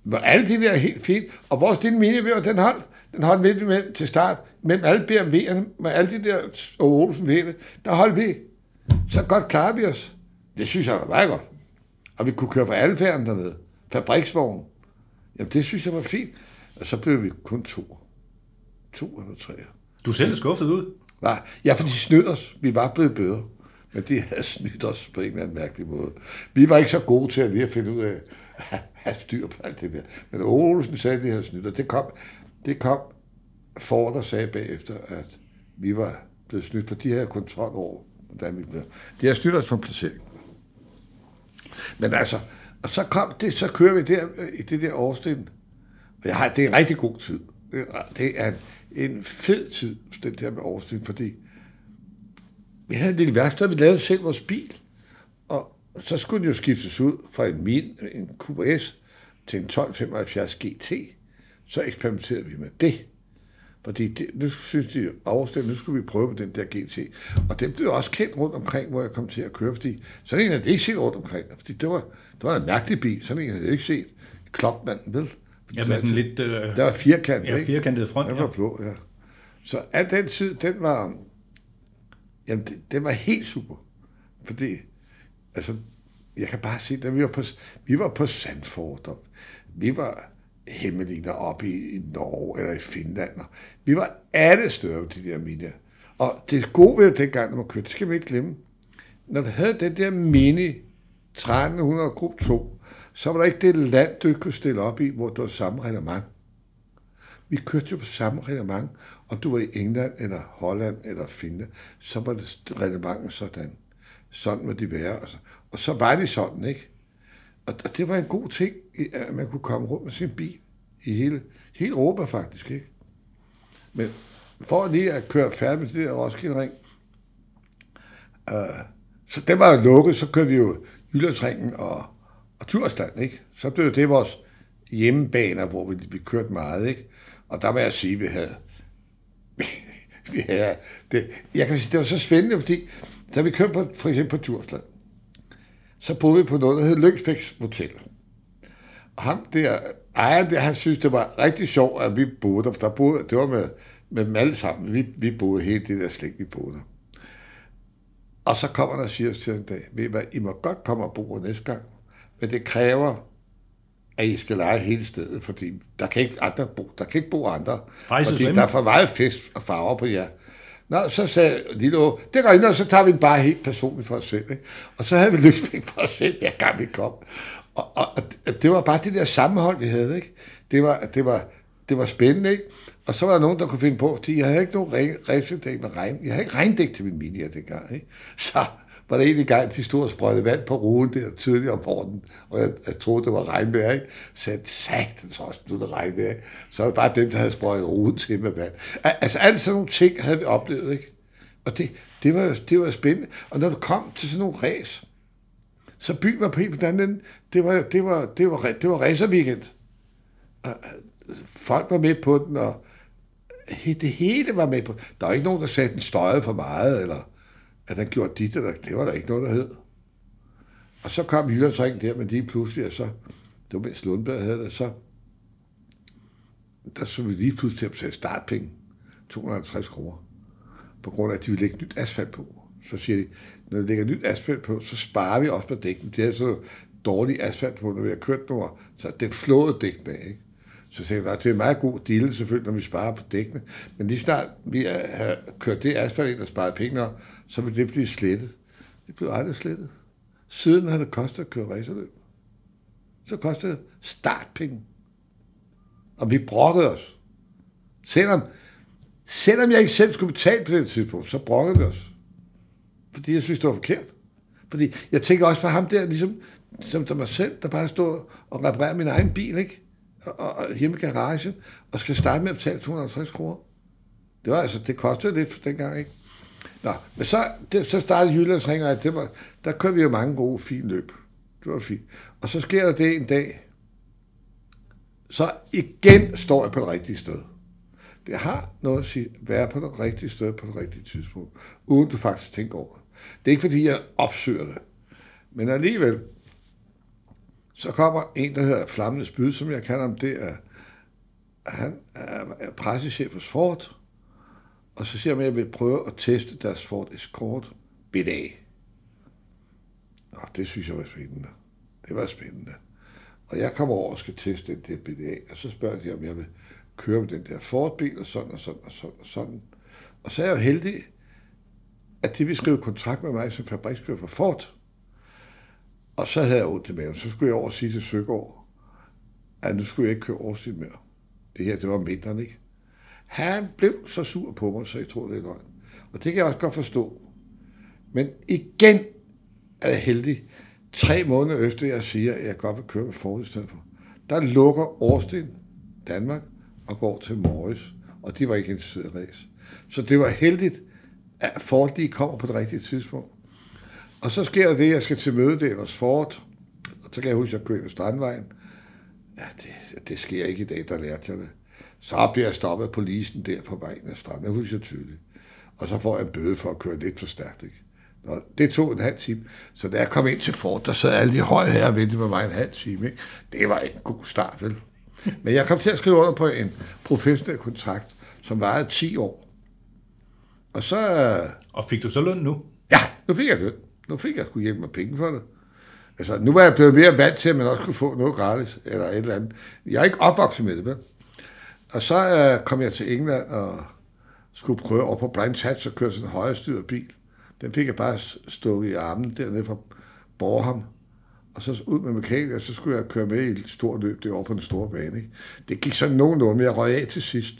var alle de der helt fint. Og vores lille minivæver, den holdt, den holdt midt imellem til start, mellem alle BMW'erne, med alle de der Olsen der holdt vi. Så godt klarede vi os. Det synes jeg var meget godt. Og vi kunne køre for alle færden dernede. Fabriksvogn. Jamen, det synes jeg var fint. Og så blev vi kun to. To eller tre. Du selv er skuffet ud? Nej, ja, for de snød os. Vi var blevet bedre. Men de havde snydt os på en eller anden mærkelig måde. Vi var ikke så gode til at lige at finde ud af, have styr på alt det der. Men Olsen sagde, at de havde snydt, og det kom, det kom for der sagde bagefter, at vi var blevet snydt, for de havde kontrol over, hvordan vi blev. De har snydt os for placering. Men altså, og så kom det, så kører vi der i det der årstin. Og jeg har, det er en rigtig god tid. Det er en, en fed tid, den der med årstin, fordi vi havde en lille værksted, vi lavede selv vores bil, og så skulle den jo skiftes ud fra en, min, en QS til en 1275 GT. Så eksperimenterede vi med det. Fordi det, nu synes de overstændigt, nu skulle vi prøve på den der GT. Og den blev også kendt rundt omkring, hvor jeg kom til at køre, fordi sådan en havde det ikke set rundt omkring. Fordi det var, det var en mærkelig bil, sådan en havde jeg ikke set. Klopmanden, vel? Ja, med den lidt... Øh, der var firkantet, ja, ikke? firkantet front, Den var blå, ja. Så al den tid, den var, jamen, den, den var helt super. Fordi, altså, jeg kan bare se, da vi var på, vi var på Sandford, og vi var hemmelige oppe i, i Norge eller i Finland. Og vi var alle steder på de der minier. Og det gode ved dengang, når man kørte, det skal man ikke glemme. Når du havde den der mini 1300 gruppe 2, så var der ikke det land, du ikke kunne stille op i, hvor du var samme reglement. Vi kørte jo på samme reglement, om du var i England, eller Holland, eller Finland, så var det reglementet sådan. Sådan var de være. Og så, og så var det sådan, ikke? Og, og det var en god ting, at man kunne komme rundt med sin bil i hele, hele Europa faktisk, ikke? Men for lige at køre færdig med det der Roskilde Ring, øh, så det var jo lukket, så kørte vi jo Jyllandsringen og, og Tursland, ikke? Så blev det vores hjemmebaner, hvor vi, vi kørte meget, ikke? Og der må jeg sige, at vi havde, vi havde det, jeg kan sige, det var så spændende, fordi da vi kørte på, for eksempel på Tursland, så boede vi på noget, der hed Lyngsbæks Hotel. Og ham der, ejeren der, han synes, det var rigtig sjovt, at vi boede der, for der boede, det var med, med dem alle sammen. Vi, vi boede hele det der slægt, vi boede der. Og så kommer der og siger til en dag, ved I hvad, I må godt komme og bo næste gang, men det kræver, at I skal lege hele stedet, fordi der kan ikke, andre bo, der kan ikke bo andre. Faktisk fordi der er for meget fest og farver på jer. Nå, så sagde Lille Å, det går ind, og så tager vi den bare helt personligt for os selv. Ikke? Og så havde vi Lyksbæk for os selv, hver gang vi kom. Og, og, og, det var bare det der sammenhold, vi havde. Ikke? Det, var, det, var, det var spændende, ikke? Og så var der nogen, der kunne finde på, fordi jeg havde ikke nogen regelsætdæk med regn. Jeg havde ikke regndæk til min mini dengang. Ikke? Så var der en gang, de stod og sprøjtede vand på ruden der tidligt om morgenen, og jeg, jeg troede, det var regnvejr, ikke? Så jeg sagde, så også, nu er det regnvejr, ikke? Så var det bare dem, der havde sprøjtet ruden til med vand. Altså, alle sådan nogle ting havde vi oplevet, ikke? Og det, det, var, det var spændende. Og når du kom til sådan nogle ræs, så byen var på helt på den anden ende. Det var, det var, det var, det var racerweekend. Og øh, folk var med på den, og det hele var med på Der var ikke nogen, der sagde, at den støjede for meget, eller at han gjorde dit, eller det var der ikke noget, der hed. Og så kom Jyllandsringen der, men lige pludselig, og så, det var mens Lundberg havde det, så, der så vi lige pludselig til at betale startpenge, 250 kroner, på grund af, at de ville lægge nyt asfalt på. Så siger de, når vi lægger nyt asfalt på, så sparer vi også på dækken. Det er så dårlig asfalt på, når vi har kørt nogle år. Så den flåede dækken af, ikke? Så jeg tænkte jeg, det er en meget god deal selvfølgelig, når vi sparer på dækkene. Men lige snart vi har kørt det asfalt ind og sparet penge op, så vil det blive slettet. Det blev aldrig slettet. Siden har det kostet at køre racerløb. Så kostede det startpenge. Og vi brokkede os. Selvom, selvom jeg ikke selv skulle betale på det tidspunkt, så brokkede vi os. Fordi jeg synes, det var forkert. Fordi jeg tænker også på ham der, ligesom som der mig selv, der bare står og reparerer min egen bil, ikke? Og, og, og hjemme i garagen, og skal starte med at betale 250 kroner. Det var altså, det kostede lidt for dengang, ikke? Nå, men så, det, så startede Jyllandsringer, at det var, der kørte vi jo mange gode, fine løb. Det var fint. Og så sker der det en dag, så igen står jeg på det rigtige sted. Det har noget at sige, være på det rigtige sted på det rigtige tidspunkt, uden du faktisk tænker over det. Det er ikke fordi, jeg opsøger det. Men alligevel, så kommer en, der hedder Flammende Spyd, som jeg kalder ham, det er, han er pressechef hos Ford, og så siger jeg, at jeg vil prøve at teste deres Ford Escort BDA. Nå, det synes jeg var spændende. Det var spændende. Og jeg kommer over og skal teste den der BDA, og så spørger de, om jeg vil køre med den der Ford-bil, og sådan og sådan og sådan og sådan. Og så er jeg jo heldig, at de vil skrive kontrakt med mig som fabrikskører for Ford. Og så havde jeg ondt i maven. Så skulle jeg over og sige til Søgaard, at nu skulle jeg ikke køre Årstid mere. Det her, det var om vinteren, ikke? Han blev så sur på mig, så jeg tror, det er løgn. Og det kan jeg også godt forstå. Men igen er jeg heldig. Tre måneder efter, jeg siger, at jeg godt vil køre med Ford i stedet for. Der lukker Årsten Danmark og går til Morris. Og de var ikke interesseret i race. Så det var heldigt, at Ford lige kommer på det rigtige tidspunkt. Og så sker det, det, jeg skal til møde, det hos Ford. Og så kan jeg huske, at jeg kører Strandvejen. Ja, det, det sker ikke i dag, der lærte jeg det. Så bliver jeg stoppet på lisen der på vejen af stranden. Jeg husker tydeligt. Og så får jeg en bøde for at køre lidt for stærkt. Ikke? Nå, det tog en halv time. Så da jeg kom ind til Fort, der sad alle de høje her og ventede på mig en halv time. Ikke? Det var ikke en god start, vel? Men jeg kom til at skrive under på en professionel kontrakt, som varede 10 år. Og så... øh, Og fik du så løn nu? Ja, nu fik jeg løn. Nu fik jeg sgu hjælpe mig penge for det. Altså, nu var jeg blevet mere vant til, at man også kunne få noget gratis, eller et eller andet. Jeg er ikke opvokset med det, vel? Og så øh, kom jeg til England og skulle prøve over på Blind Hatch og køre sådan en højrestyret bil. Den fik jeg bare stukket i armen dernede fra Borham. Og så ud med mekaniker, så skulle jeg køre med i et stort løb derovre på den store bane. Ikke? Det gik sådan nogenlunde, men jeg røg af til sidst.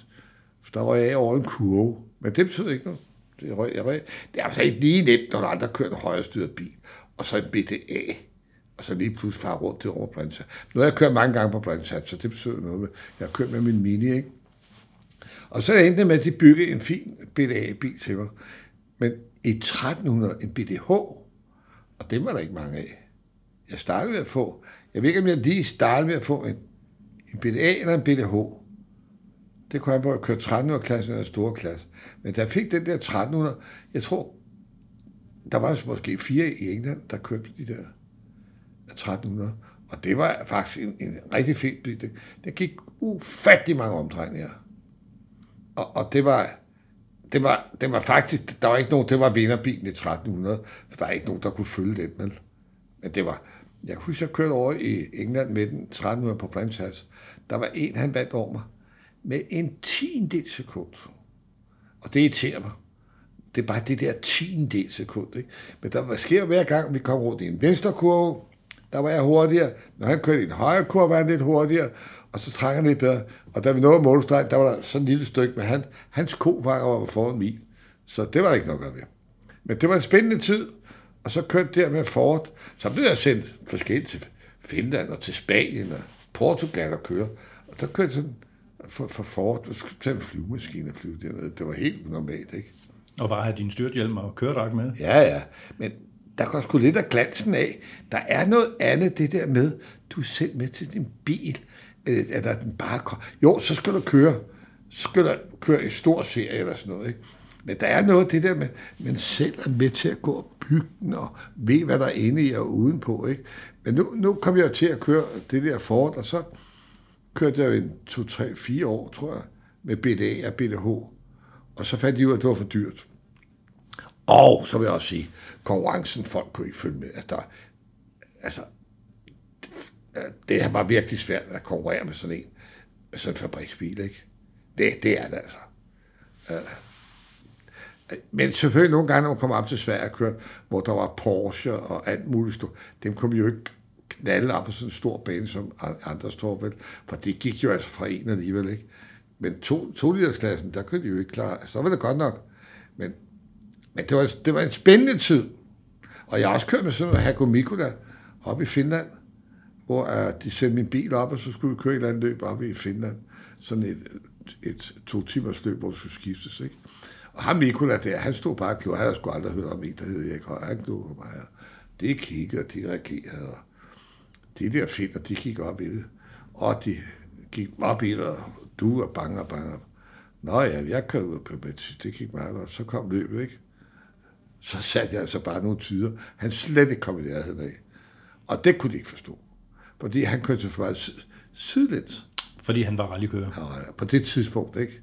For der røg jeg af over en kurve. Men det betød ikke noget. Det, røg, jeg røg. det er altså ikke lige nemt, når der andre kører en højrestyret bil, og så en BDA, og så lige pludselig far rundt det over Blandsat. Nu har jeg kørt mange gange på Blandsat, så det betyder noget. Med. Jeg har kørt med min Mini, ikke? Og så endte det med, at de byggede en fin BDA-bil til mig. Men i 1300 en BDH, og det var der ikke mange af. Jeg startede med at få, jeg ved ikke, om jeg lige startede med at få en, en BDA eller en BDH. Det kunne jeg på at køre 1300-klassen eller store klasse. Men da jeg fik den der 1300, jeg tror, der var måske fire i England, der købte de der 1300. Og det var faktisk en, en rigtig fed bil. Det, det gik ufattelig mange omdrejninger. Og, og det var, det var, det var faktisk, der var ikke nogen, det var vinderbilen i 1300, for der er ikke nogen, der kunne følge den, vel? Men det var, jeg husker, jeg kørte over i England med den 1300 på Planshas. Der var en, han vandt over mig med en tiendel sekund. Og det irriterer mig. Det er bare det der tiendel sekund. Ikke? Men der sker hver gang, vi kommer rundt i en venstre kurve, der var jeg hurtigere. Når han kørte i en højre kurve, var han lidt hurtigere, og så trækker han lidt bedre. Og da vi nåede målstregen, der var der sådan et lille stykke, men han, hans kofanger var foran min. Så det var ikke noget at ved. Men det var en spændende tid, og så kørte der med Ford. Så blev jeg sendt forskelligt til Finland og til Spanien og Portugal og køre. Og der kørte sådan for, for Ford, der skulle tage en flyvemaskine og flyve dernede. Det var helt normalt, ikke? Og bare have din styrthjelm og køredragt med? Ja, ja. Men der går sgu lidt af glansen af. Der er noget andet, det der med, du er selv med til din bil, øh, eller den bare kom. Jo, så skal du køre. Så skal du køre i stor serie eller sådan noget, ikke? Men der er noget det der med, man selv er med til at gå og bygge den, og ved, hvad der er inde i og udenpå, ikke? Men nu, nu kom jeg til at køre det der Ford, og så kørte jeg en 2, 3, 4 år, tror jeg, med BDA og BDH. Og så fandt de ud af, at det var for dyrt. Og så vil jeg også sige, konkurrencen, folk kunne ikke følge med. At der, altså, det, det var virkelig svært at konkurrere med sådan en, sådan en fabriksbil, ikke? Det, det er det altså. Øh, men selvfølgelig nogle gange, når man kom op til Sverige og kørte, hvor der var Porsche og alt muligt stort, dem kom jo ikke knalde op på sådan en stor bane som andre står vel, for det gik jo altså fra en alligevel, ikke? Men to, to klassen, der kunne de jo ikke klare, altså, så var det godt nok. Men, men det, var, det var en spændende tid. Og jeg har også kørt med sådan noget Hago Mikula op i Finland, hvor uh, de sendte min bil op, og så skulle vi køre et eller andet løb op i Finland. Sådan et, et to timers løb, hvor vi skulle skiftes, ikke? Og ham Mikula der, han stod bare klog. Han havde sgu aldrig hørt om en, der hed Erik Høj. Han klog på mig. Og det kiggede, og de reagerede. Og de der finder, de gik op i det. Og de gik op i det, og du og bange og bange. Nå ja, jeg kørte ud og kørte med. Det gik meget godt. Så kom løbet, ikke? Så satte jeg altså bare nogle tider. Han slet ikke kom i nærheden af. Og det kunne de ikke forstå. Fordi han kørte så for meget syd, sydlæns. Fordi han var rallykører. Ja, på det tidspunkt, ikke?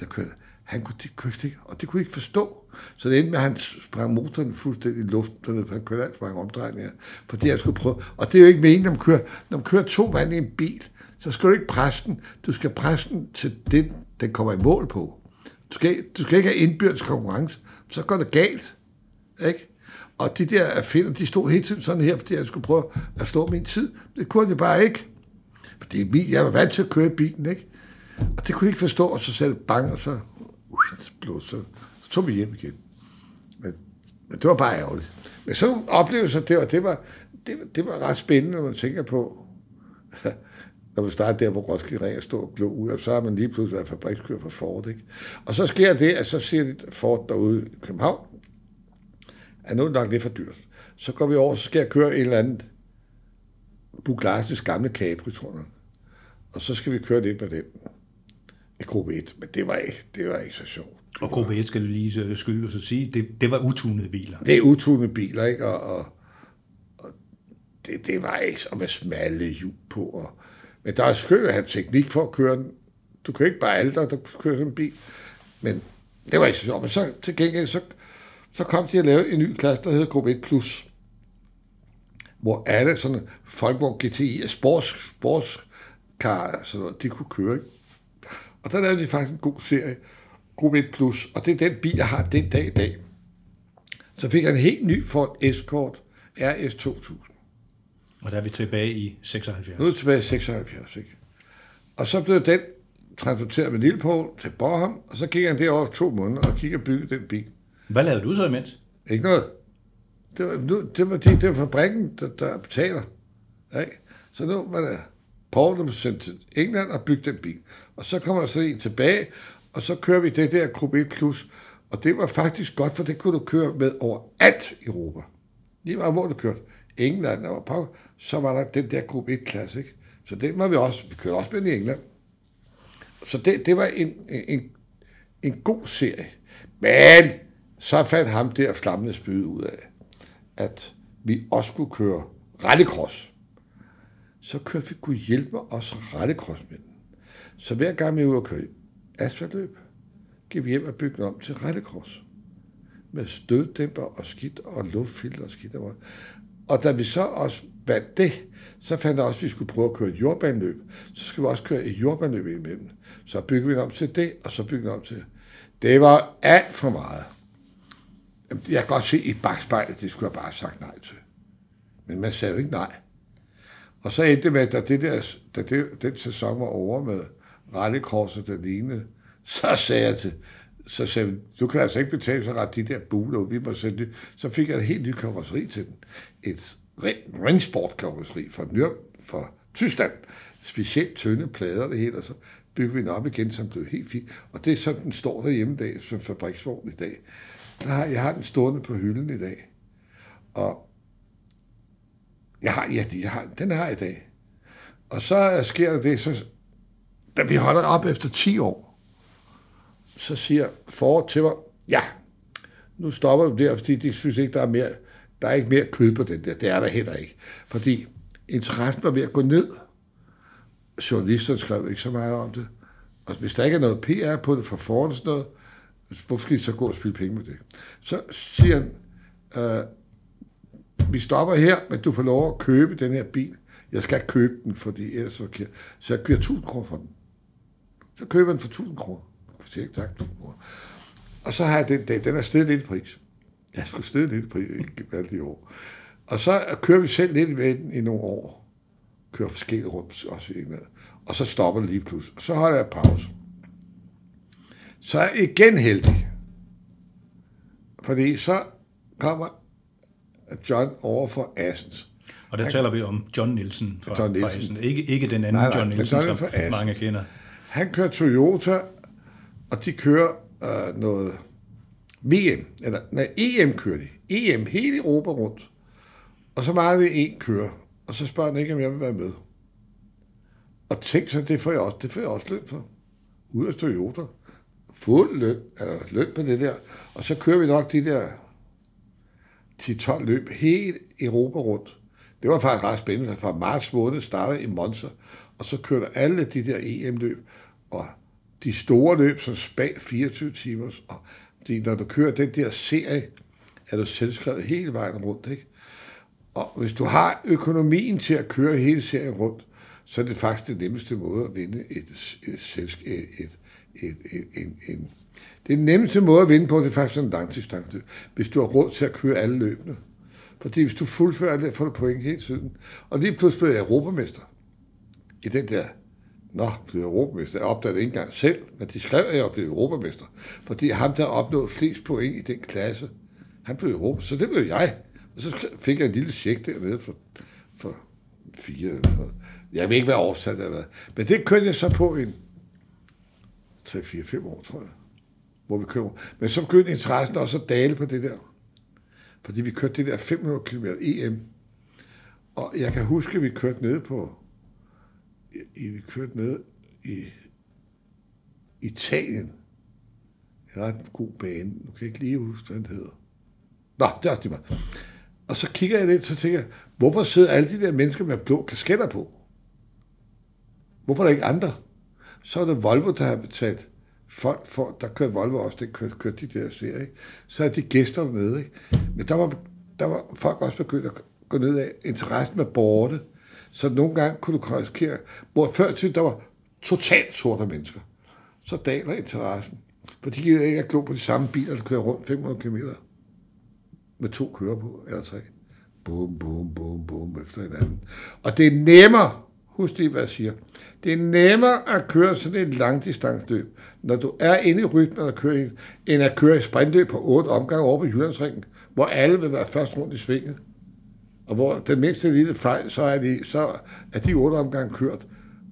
Der kørte, han kunne, de kørte ikke, og det kunne ikke forstå. Så det endte med, at han sprang motoren fuldstændig i luften, for han kørte alt for mange omdrejninger, fordi jeg skulle prøve. Og det er jo ikke meningen, når man kører, når man kører to mand i en bil, så skal du ikke presse den. Du skal presse den til det, den kommer i mål på. Du skal, du skal ikke have indbyrdes konkurrence. Så går det galt. Ikke? Og de der finder, de stod hele tiden sådan her, fordi jeg skulle prøve at slå min tid. Det kunne jeg bare ikke. Fordi jeg var vant til at køre bilen, ikke? Og det kunne jeg ikke forstå, og så sagde det bang, og så, blod, så, så tog vi hjem igen. Men, men det var bare ærgerligt. Men sådan nogle oplevelser, det var, det var, det, det var ret spændende, når man tænker på, når man starter der på Roskilde Ring og står og ud, og så har man lige pludselig været fabrikskører for Ford. Ikke? Og så sker det, at så siger de Ford derude i København, er nu nok lidt for dyrt. Så går vi over, så skal jeg køre en eller anden Buglasis gamle Capri, tror jeg. Og så skal vi køre lidt med den. i gruppe 1, men det var ikke, det var ikke så sjovt. Og gruppe 1 skal du lige skylde os at sige, det, det var utunede biler. Det er utunede biler, ikke? Og, og, og det, det var ikke så med smalle hjul på. Og, men der er skønt at have teknik for at køre den. Du kan ikke bare aldre, der kører sådan en bil. Men det var ikke så sjovt. Men så til gengæld, så, så kom de at lave en ny klasse, der hedder Gruppe 1+. Plus, hvor alle sådan Folkeborg GTI og sports, sportskar, sådan noget, de kunne køre. Ikke? Og der lavede de faktisk en god serie, Gruppe 1 Plus, og det er den bil, jeg har den dag i dag. Så fik jeg en helt ny Ford Escort RS 2000. Og der er vi tilbage i 76. Nu er det tilbage i 76, ikke? Og så blev den transporteret med Lillepoul til Bornholm, og så gik han derovre to måneder og kiggede og byggede den bil. Hvad lavede du så imens? Ikke noget. Det var, nu, det var, det, det var fabrikken, der, der betaler. Ikke? Så nu var det Paul, der blev sendt til England og bygge den bil. Og så kommer der så en tilbage, og så kører vi det der Gruppe 1 Plus. Og det var faktisk godt, for det kunne du køre med overalt i Europa. Lige meget hvor du kørte. England og på, så var der den der Gruppe 1 klasse, ikke? Så det var vi også. Vi kørte også med i England. Så det, det var en, en, en god serie. Men så fandt ham der flammende spyd ud af, at vi også skulle køre rallycross. Så kørte vi kunne hjælpe os rallycrossmænd. Så hver gang vi var ude og køre asfaltløb, gik vi hjem og byggede om til rallycross. Med støddæmper og skidt og luftfilter og skidt. Og, og da vi så også vandt det, så fandt jeg også, at vi skulle prøve at køre et jordbaneløb. Så skulle vi også køre et jordbaneløb imellem. Så byggede vi om til det, og så byggede vi om til det. var alt for meget. Jeg kan godt se i bagspejlet, det skulle jeg bare have sagt nej til. Men man sagde jo ikke nej. Og så endte det med, at da, det der, da det, den sæson var over med rallykorset, den lignede, så sagde jeg til, så sagde jeg, du kan altså ikke betale så ret de der buler, vi må sende det. Så fik jeg et helt nyt karosseri til den. Et Rennsport karosseri fra, Nyr, fra Tyskland. Specielt tynde plader, det hele, og så byggede vi den op igen, som blev helt fint. Og det er sådan, den står derhjemme i dag, som fabriksvogn i dag. Der har, jeg har den stående på hylden i dag. Og jeg har, ja, jeg har, den har jeg i dag. Og så sker der det, så, da vi holder op efter 10 år, så siger for til mig, ja, nu stopper vi der, fordi de synes ikke, der er mere, der er ikke mere kød på den der. Det er der heller ikke. Fordi interessen var ved at gå ned. Journalisterne skrev ikke så meget om det. Og hvis der ikke er noget PR på det for foran sådan noget, hvorfor skal I så gå og spille penge med det? Så siger han, øh, vi stopper her, men du får lov at købe den her bil. Jeg skal købe den, fordi ellers så kan Så jeg kører 1000 kroner for den. Så køber jeg den for 1000 kroner. For ikke tak, 1000 kroner. Og så har jeg den dag, den er stedet lidt i pris. Jeg skulle stedet lidt i pris, ikke alle de år. Og så kører vi selv lidt med den i nogle år. Kører forskellige rum, også i England. Og så stopper det lige pludselig. Og så holder jeg pause. Så er jeg igen heldig. Fordi så kommer John over for Assens. Og der han, taler vi om John Nielsen fra, John Nielsen. fra Assens. Ikke, ikke den anden nej, nej, John Nielsen, John som mange kender. Han kører Toyota, og de kører øh, noget VM, eller nej, EM kører de. EM hele Europa rundt. Og så mangler det en kører. Og så spørger han ikke, om jeg vil være med. Og tænk så, det får jeg også, det får jeg også løn for. Ud af Toyota. Fuld løn, eller løn på det der. Og så kører vi nok de der 10-12 løb hele Europa rundt. Det var faktisk ret spændende. Fra marts måned startede i Monza, og så kørte alle de der EM-løb, og de store løb, som spag 24 timer. Og de, når du kører den der serie, er du selvskrevet hele vejen rundt, ikke? Og hvis du har økonomien til at køre hele serien rundt, så er det faktisk den nemmeste måde at vinde et, et, et, et, et, et, en, en, det er den nemmeste måde at vinde på, det er faktisk en langdistance, hvis du har råd til at køre alle løbende. Fordi hvis du fuldfører det, får du point hele tiden. Og lige pludselig blev jeg europamester. I den der, nå, blev jeg europamester. Jeg opdagede det ikke engang selv, men de skrev, at jeg blev europamester. Fordi ham, der opnåede flest point i den klasse, han blev europamester. Så det blev jeg. Og så fik jeg en lille check dernede for, for fire eller noget. Jeg ved ikke, hvad årstal det er. Men det kørte jeg så på en 3-4-5 år, tror jeg hvor vi kører. Men så begyndte interessen også at dale på det der. Fordi vi kørte det der 500 km EM. Og jeg kan huske, at vi kørte ned på... I, vi kørte ned i Italien. En ret god bane. Nu kan jeg ikke lige huske, hvad den hedder. Nå, det er også lige meget. Og så kigger jeg lidt, så tænker jeg, hvorfor sidder alle de der mennesker med blå kasketter på? Hvorfor er der ikke andre? Så er det Volvo, der har betalt folk for, der kørte Volvo også, det kørte, kørte de der serier, ikke? Så er de gæster med, ikke? Men der var, der var folk også begyndt at gå ned af. Interessen var borte. Så nogle gange kunne du risikere, hvor før tid der var totalt sorte mennesker. Så daler interessen. For de gider ikke at glo på de samme biler, der kører rundt 500 km med to kører på, eller tre. Bum, bum, bum, bum, efter hinanden. Og det er nemmere, husk lige, hvad jeg siger, det er nemmere at køre sådan et langdistansløb, når du er inde i rytmen at køre, end at køre et sprintløb på otte omgange over på Jyllandsringen, hvor alle vil være først rundt i svinget. Og hvor den mindste lille fejl, så er de, så er de otte omgange kørt,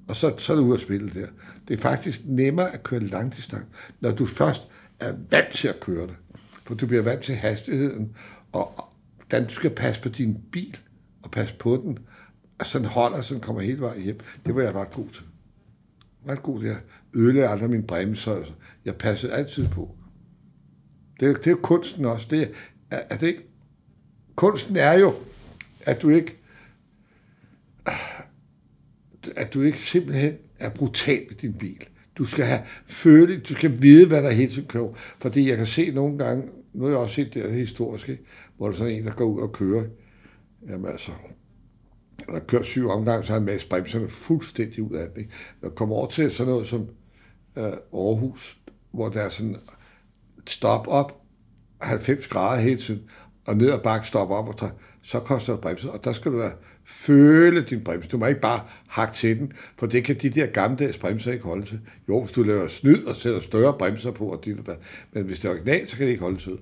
og så, så er det ude at spille der. Det er faktisk nemmere at køre langdistance, når du først er vant til at køre det. For du bliver vant til hastigheden, og hvordan du skal passe på din bil, og passe på den, og sådan holder, sådan kommer hele vejen hjem. Det var jeg ret god til. Ret god til. Jeg ødelagde aldrig min bremser. Altså. Jeg passede altid på. Det er, det er kunsten også. Det er, er det ikke? Kunsten er jo, at du ikke at du ikke simpelthen er brutal med din bil. Du skal have føle, du skal vide, hvad der hele tiden kører. Fordi jeg kan se nogle gange, nu har jeg også set det historisk, historiske, hvor der er sådan en, der går ud og kører. Jamen altså, der kører syv omgange, så har han med bremserne fuldstændig ud af det. Ikke? jeg kommer over til sådan noget som øh, Aarhus, hvor der er sådan stop op 90 grader hele tiden, og ned og bakke stop op, og der, så koster det bremser, og der skal du være føle din bremse. Du må ikke bare hakke til den, for det kan de der gamle bremser ikke holde til. Jo, hvis du laver snyd og sætter større bremser på, og dit og der. men hvis det er original, så kan det ikke holde til.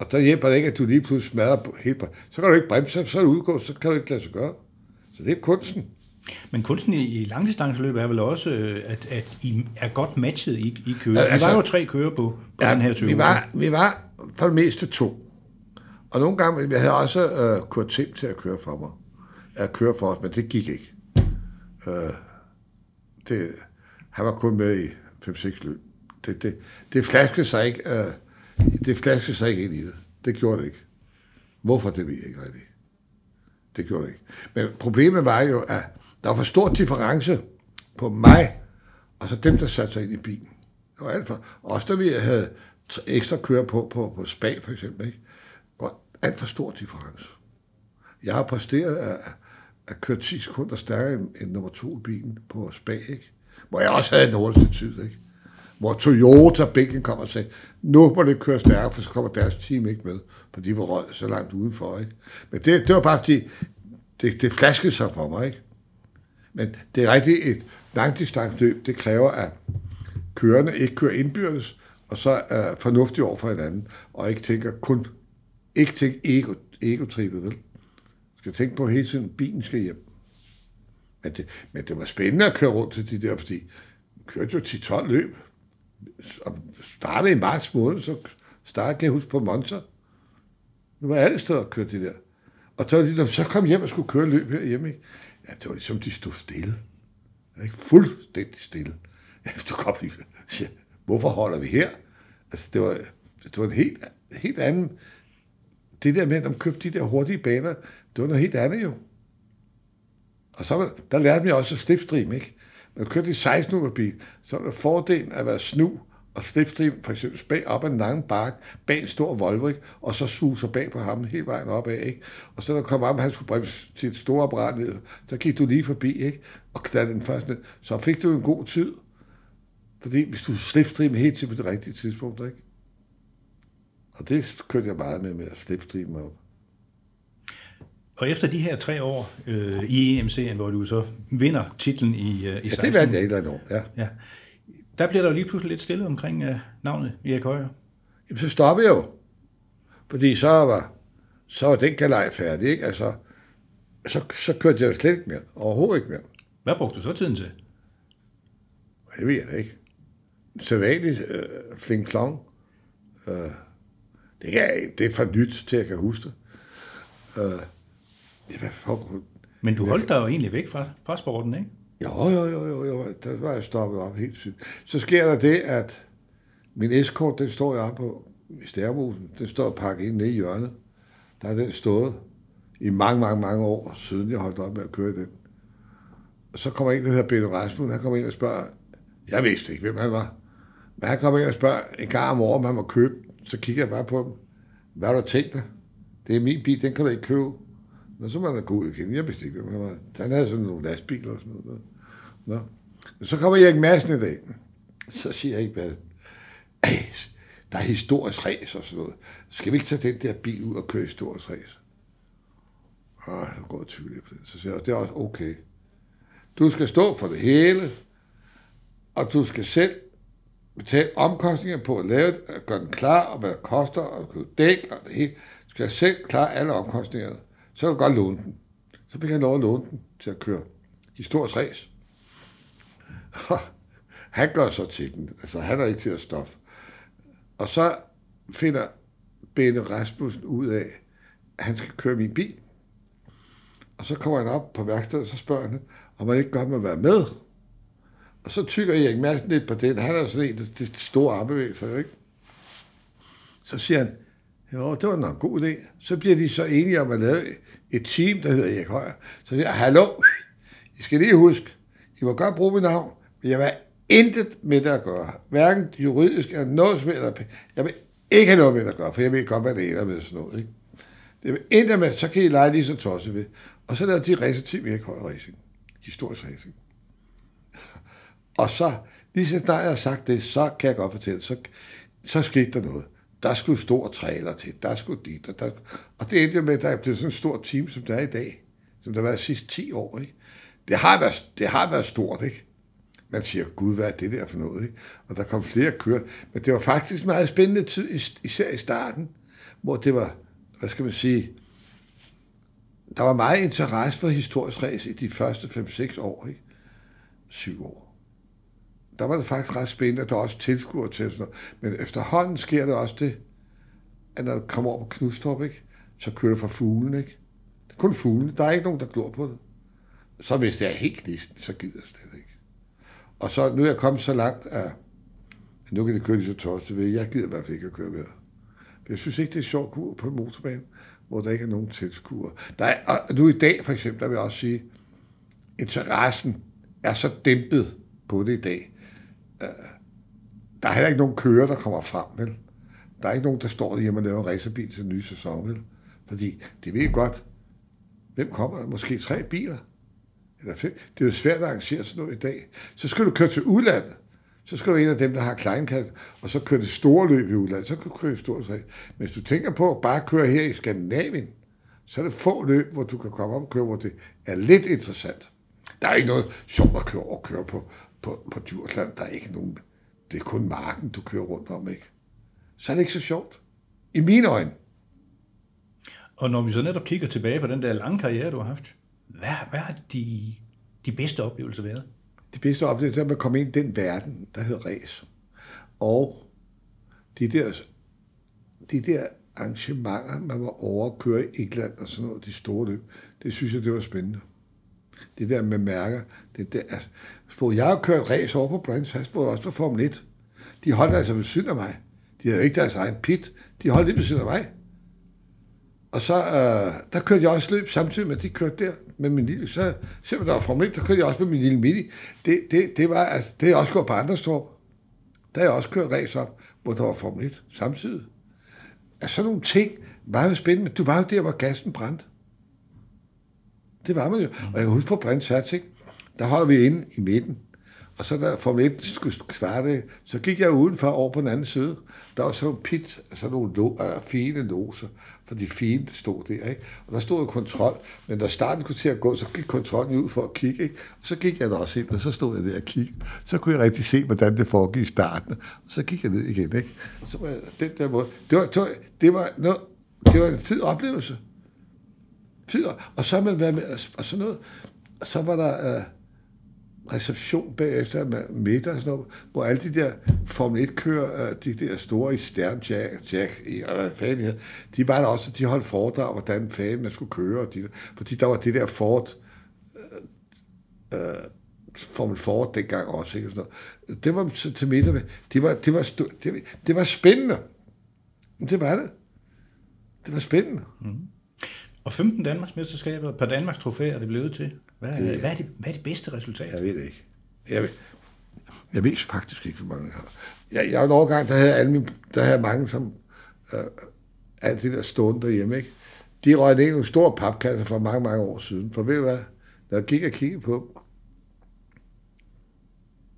Og der hjælper det ikke, at du lige pludselig smadrer helt Så kan du ikke bremse, så er du udgået, så kan du ikke lade sig gøre. Så det er kunsten. Men kunsten i, i langdistanceløb er vel også, øh, at, at I er godt matchet i, i kører. Altså, vi var jo tre kører på, på ja, den her 20 vi var, vi var for det meste to. Og nogle gange, vi havde også øh, Kurt Tim til at køre for mig. At køre for os, men det gik ikke. Øh, det, han var kun med i 5-6 løb. Det, det, det flaskede sig ikke, øh, det flaskede sig ikke ind i det. Det gjorde det ikke. Hvorfor, det ved jeg ikke rigtigt. Det gjorde det ikke. Men problemet var jo, at der var for stor difference på mig, og så dem, der satte sig ind i bilen. Det var alt for, også da vi havde ekstra køre på, på, på spa for eksempel, ikke? og alt for stor difference. Jeg har præsteret at, at køre 10 sekunder stærkere end, end nummer to i bilen på spa, ikke? hvor jeg også havde en hurtigste tid. Ikke? Hvor Toyota bænken kom og sagde, nu må det køre stærkere, for så kommer deres team ikke med, for de var rød så langt udenfor. Ikke? Men det, det var bare fordi, det, det flaskede sig for mig. Ikke? Men det er rigtigt, et langdistansløb, det kræver, at kørende ikke kører indbyrdes, og så er fornuftig over for hinanden, og ikke tænker kun, ikke tænker ego, egotrippet, vel? Skal tænke på hele tiden, bilen skal hjem. Men det, men det var spændende at køre rundt til de der, fordi kørte jo 10-12 løb. Og startede i marts måned, så startede, kan jeg huske, på Monza. Nu var alle steder at køre det der. Og så, når vi så kom hjem og skulle køre løb herhjemme, ikke? ja, det var ligesom, de stod stille. Ikke? Fuldstændig stille. Efter kom og siger, hvorfor holder vi her? Altså, det var, det var en helt, helt anden... Det der med, at de købte de der hurtige baner, det var noget helt andet jo. Og så der lærte jeg også slipstream, ikke? Når du kører i 16 bil, så er der fordelen at være snu og slipstream, for eksempel bag op ad en lang bakke, bag en stor Volvo, ikke? og så suser bag på ham hele vejen opad. Ikke? Og så når kom op, han skulle bremse til et stort apparat ned, så gik du lige forbi, ikke? og knaldte den først ned, så fik du en god tid. Fordi hvis du slipstream helt til på det rigtige tidspunkt, ikke? Og det kørte jeg meget med, med at slipstream op. Og efter de her tre år øh, i EM-serien, hvor du så vinder titlen i, øh, i 16... Ja, det vandt jeg et eller andet år, ja. ja. Der bliver der jo lige pludselig lidt stille omkring uh, navnet Erik Højer. Jamen, så stopper jeg jo. Fordi så var, så var den galej færdig, ikke? Altså, så, så kørte jeg jo slet ikke mere. Overhovedet ikke mere. Hvad brugte du så tiden til? Det ved jeg da ikke. Sædvanligt øh, flink klong. Øh, det, er, det er for nyt til, at jeg kan huske det. Øh, ja, hvad for, Men du holdt dig jo egentlig væk fra, fra sporten, ikke? Jo, jo, jo, jo, jo. Der var jeg stoppet op helt sygt. Så sker der det, at min eskort, den står jeg oppe på i Stærmosen. Den står pakket ind nede i hjørnet. Der er den stået i mange, mange, mange år, siden jeg holdt op med at køre den. Og så kommer en, der hedder Benno Rasmussen, han kommer ind og spørger, jeg vidste ikke, hvem han var. Men han kommer ind og spørger en gang om året, om han må købe. Så kigger jeg bare på dem. Hvad har du tænkt dig? Det er min bil, den kan du ikke købe. Nå, så var der god igen. Jeg vidste ikke, hvem han var. Han havde sådan nogle lastbiler og sådan noget. Nå. Så kommer Erik Madsen i dag. Så siger jeg ikke, hvad der er historisk race og sådan noget. Skal vi ikke tage den der bil ud og køre historisk race? Og så går jeg på det. Så siger jeg, det er også okay. Du skal stå for det hele, og du skal selv betale omkostninger på at lave det, at gøre den klar, og hvad det koster, og købe dæk, og det hele. Du skal selv klare alle omkostningerne. Så kan du godt låne den. Så fik han lov at låne den til at køre historisk ræs. han gør så til den. Altså, han er ikke til at stoppe. Og så finder Bene Rasmussen ud af, at han skal køre min bil. Og så kommer han op på værkstedet, og så spørger han, om man ikke godt må være med. Og så tykker Erik Madsen lidt på den. Han er sådan en, det store armbevægelser, ikke? Så siger han, jo, det var nok en god idé. Så bliver de så enige om at lave et team, der hedder Erik Højer. Så siger jeg, hallo, I skal lige huske, I må godt bruge mit navn, men jeg vil intet med det at gøre. Hverken juridisk eller noget som helst. Jeg vil ikke have noget med det at gøre, for jeg ved godt, hvad det ender med sådan noget. Ikke? Det vil intet med, så kan I lege lige så tosset ved. Og så lavede de racerteam Erik Højer Racing. Historisk racing. Og så, lige så snart jeg har sagt det, så kan jeg godt fortælle, så, så skete der noget. Der skulle stor trailer til, der skulle dit, og, der, og det endte jo med, at der blev sådan en stor team, som der er i dag, som der har været de sidste 10 år. Ikke? Det, har været, det har været stort, ikke? Man siger, gud, hvad er det der for noget? Ikke? Og der kom flere kørt. Men det var faktisk meget spændende tid, især i starten, hvor det var, hvad skal man sige, der var meget interesse for historisk ræs i de første 5-6 år, ikke? 7 år. Der var det faktisk ret spændende, at der også tilskuer til sådan noget. Men efterhånden sker det også det, at når du kommer over på Knudstrup, ikke? så kører du fra fuglen, ikke? Det er kun fuglen. Der er ikke nogen, der glor på det. Så hvis det er helt knisten, så gider jeg slet ikke. Og så nu er jeg kommet så langt, at nu kan det køre lige så tosset ved. Jeg gider i hvert fald ikke at køre mere. Jeg synes ikke, det er sjovt at på en motorbane, hvor der ikke er nogen tilskuere. Der er, og nu i dag for eksempel, der vil jeg også sige, interessen er så dæmpet på det i dag. Øh, der er heller ikke nogen kører, der kommer frem, vel? Der er ikke nogen, der står derhjemme og laver en racerbil til den nye sæson, vel? Fordi det ved godt, hvem kommer? Måske tre biler. Eller fem. Det er jo svært at arrangere sådan noget i dag. Så skal du køre til udlandet. Så skal du en af dem, der har kleinkast, og så køre det store løb i udlandet. Så kan du køre i stort Men hvis du tænker på at bare køre her i Skandinavien, så er det få løb, hvor du kan komme op og køre, hvor det er lidt interessant. Der er ikke noget sjovt at køre og køre på, på, på Djursland. Der er ikke nogen... Det er kun marken, du kører rundt om, ikke? Så er det ikke så sjovt. I mine øjne. Og når vi så netop kigger tilbage på den der lange karriere, du har haft, hvad, hvad har de, de bedste oplevelser været? De bedste oplevelser er, at man kom ind i den verden, der hedder race. Og de der, de der arrangementer, man var over at køre i England og sådan noget, de store løb, det synes jeg, det var spændende. Det der med mærker, det der, altså, jeg har kørt race over på Brands Hasbro, også for Formel 1. De holdt altså ved siden af mig. De havde ikke deres egen pit. De holdt lige ved siden af mig. Og så, øh, der kørte jeg også løb samtidig med, at de kørte der med min lille, så selvom der var Formel 1, der kørte jeg også med min lille mini. Det, det, det var, altså, det er også gået på andre står. Der har jeg også kørt race op, hvor der var Formel 1 samtidig. Altså sådan nogle ting var jo spændende, du var jo der, hvor gassen brændte. Det var man jo. Og jeg kan huske på Brændt ikke? der holder vi inde i midten. Og så da Formel 1 skulle starte, så gik jeg udenfor over på den anden side. Der var sådan pit, sådan nogle lo, uh, fine loser, for de fine stod der, ikke? Og der stod en kontrol, men da starten kunne til at gå, så gik kontrollen ud for at kigge, ikke? Og så gik jeg der også ind, og så stod jeg der og kiggede. Så kunne jeg rigtig se, hvordan det foregik i starten. Og så gik jeg ned igen, ikke? Så var den der måde. Det var, det var, det var, noget, det var en fed oplevelse fyr, og så man været med, og sådan noget. Og så var der... øh, reception bagefter med middag og sådan noget, hvor alle de der Formel 1-kører, øh, de der store i Stern, Jack, Jack i, hvad fanden de var der også, de holdt foredrag, hvordan fanden man skulle køre, og de, fordi der var det der Ford, øh, øh, Formel Ford dengang også, ikke? Og sådan noget. Det var til, til middag. Det var, det, var, stu- det, var, det var spændende. Det var det. Det var spændende. Mm. Og 15 Danmarks mesterskaber per Danmarks trofæ er det blevet til. Hvad er, hvad er, det, hvad er det bedste resultat? Jeg ved det ikke. Jeg ved, jeg ved faktisk ikke, hvor mange jeg har. Jeg, jeg en overgang, der havde, alle mine, der havde mange, som øh, alt det der stående derhjemme, ikke? De røg ned i nogle store papkasser for mange, mange år siden. For ved du hvad? Når jeg gik og kiggede på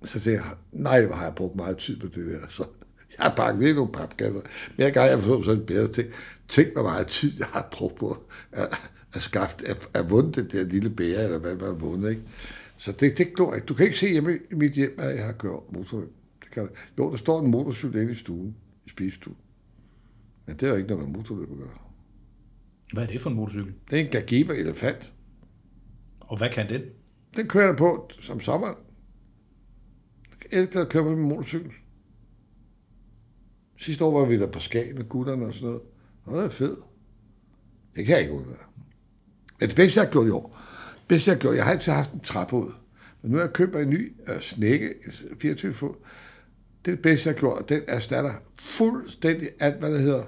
så tænkte jeg, nej, hvor har jeg brugt meget tid på det der. Så jeg har pakket ned nogle papkasser. Men jeg gang jeg så sådan bedre ting. Tænk, hvor meget tid jeg har brugt på at, at skaffe, at, at vundet det der lille bære, eller hvad man har vundet, ikke? Så det, det går ikke. Du kan ikke se hjemme i mit hjem, at jeg har kørt motorløb. Det kan, jo, der står en motorcykel inde i stuen, i spisestuen. Men det er jo ikke noget med motorløb at gøre. Hvad er det for en motorcykel? Det er en Gagiba Elefant. Og hvad kan den? Den kører jeg på som sommer. Jeg elsker at køre på min motorcykel. Sidste år var vi der på Skagen med gutterne og sådan noget. Og det er fedt. Det kan jeg ikke undvære. Men det bedste, jeg har gjort i år, det bedste, jeg har gjort, jeg har altid haft en trappeud. Men nu har jeg købt en ny uh, snække, 24 fod. Det er det bedste, jeg har gjort, og den erstatter fuldstændig alt, hvad der hedder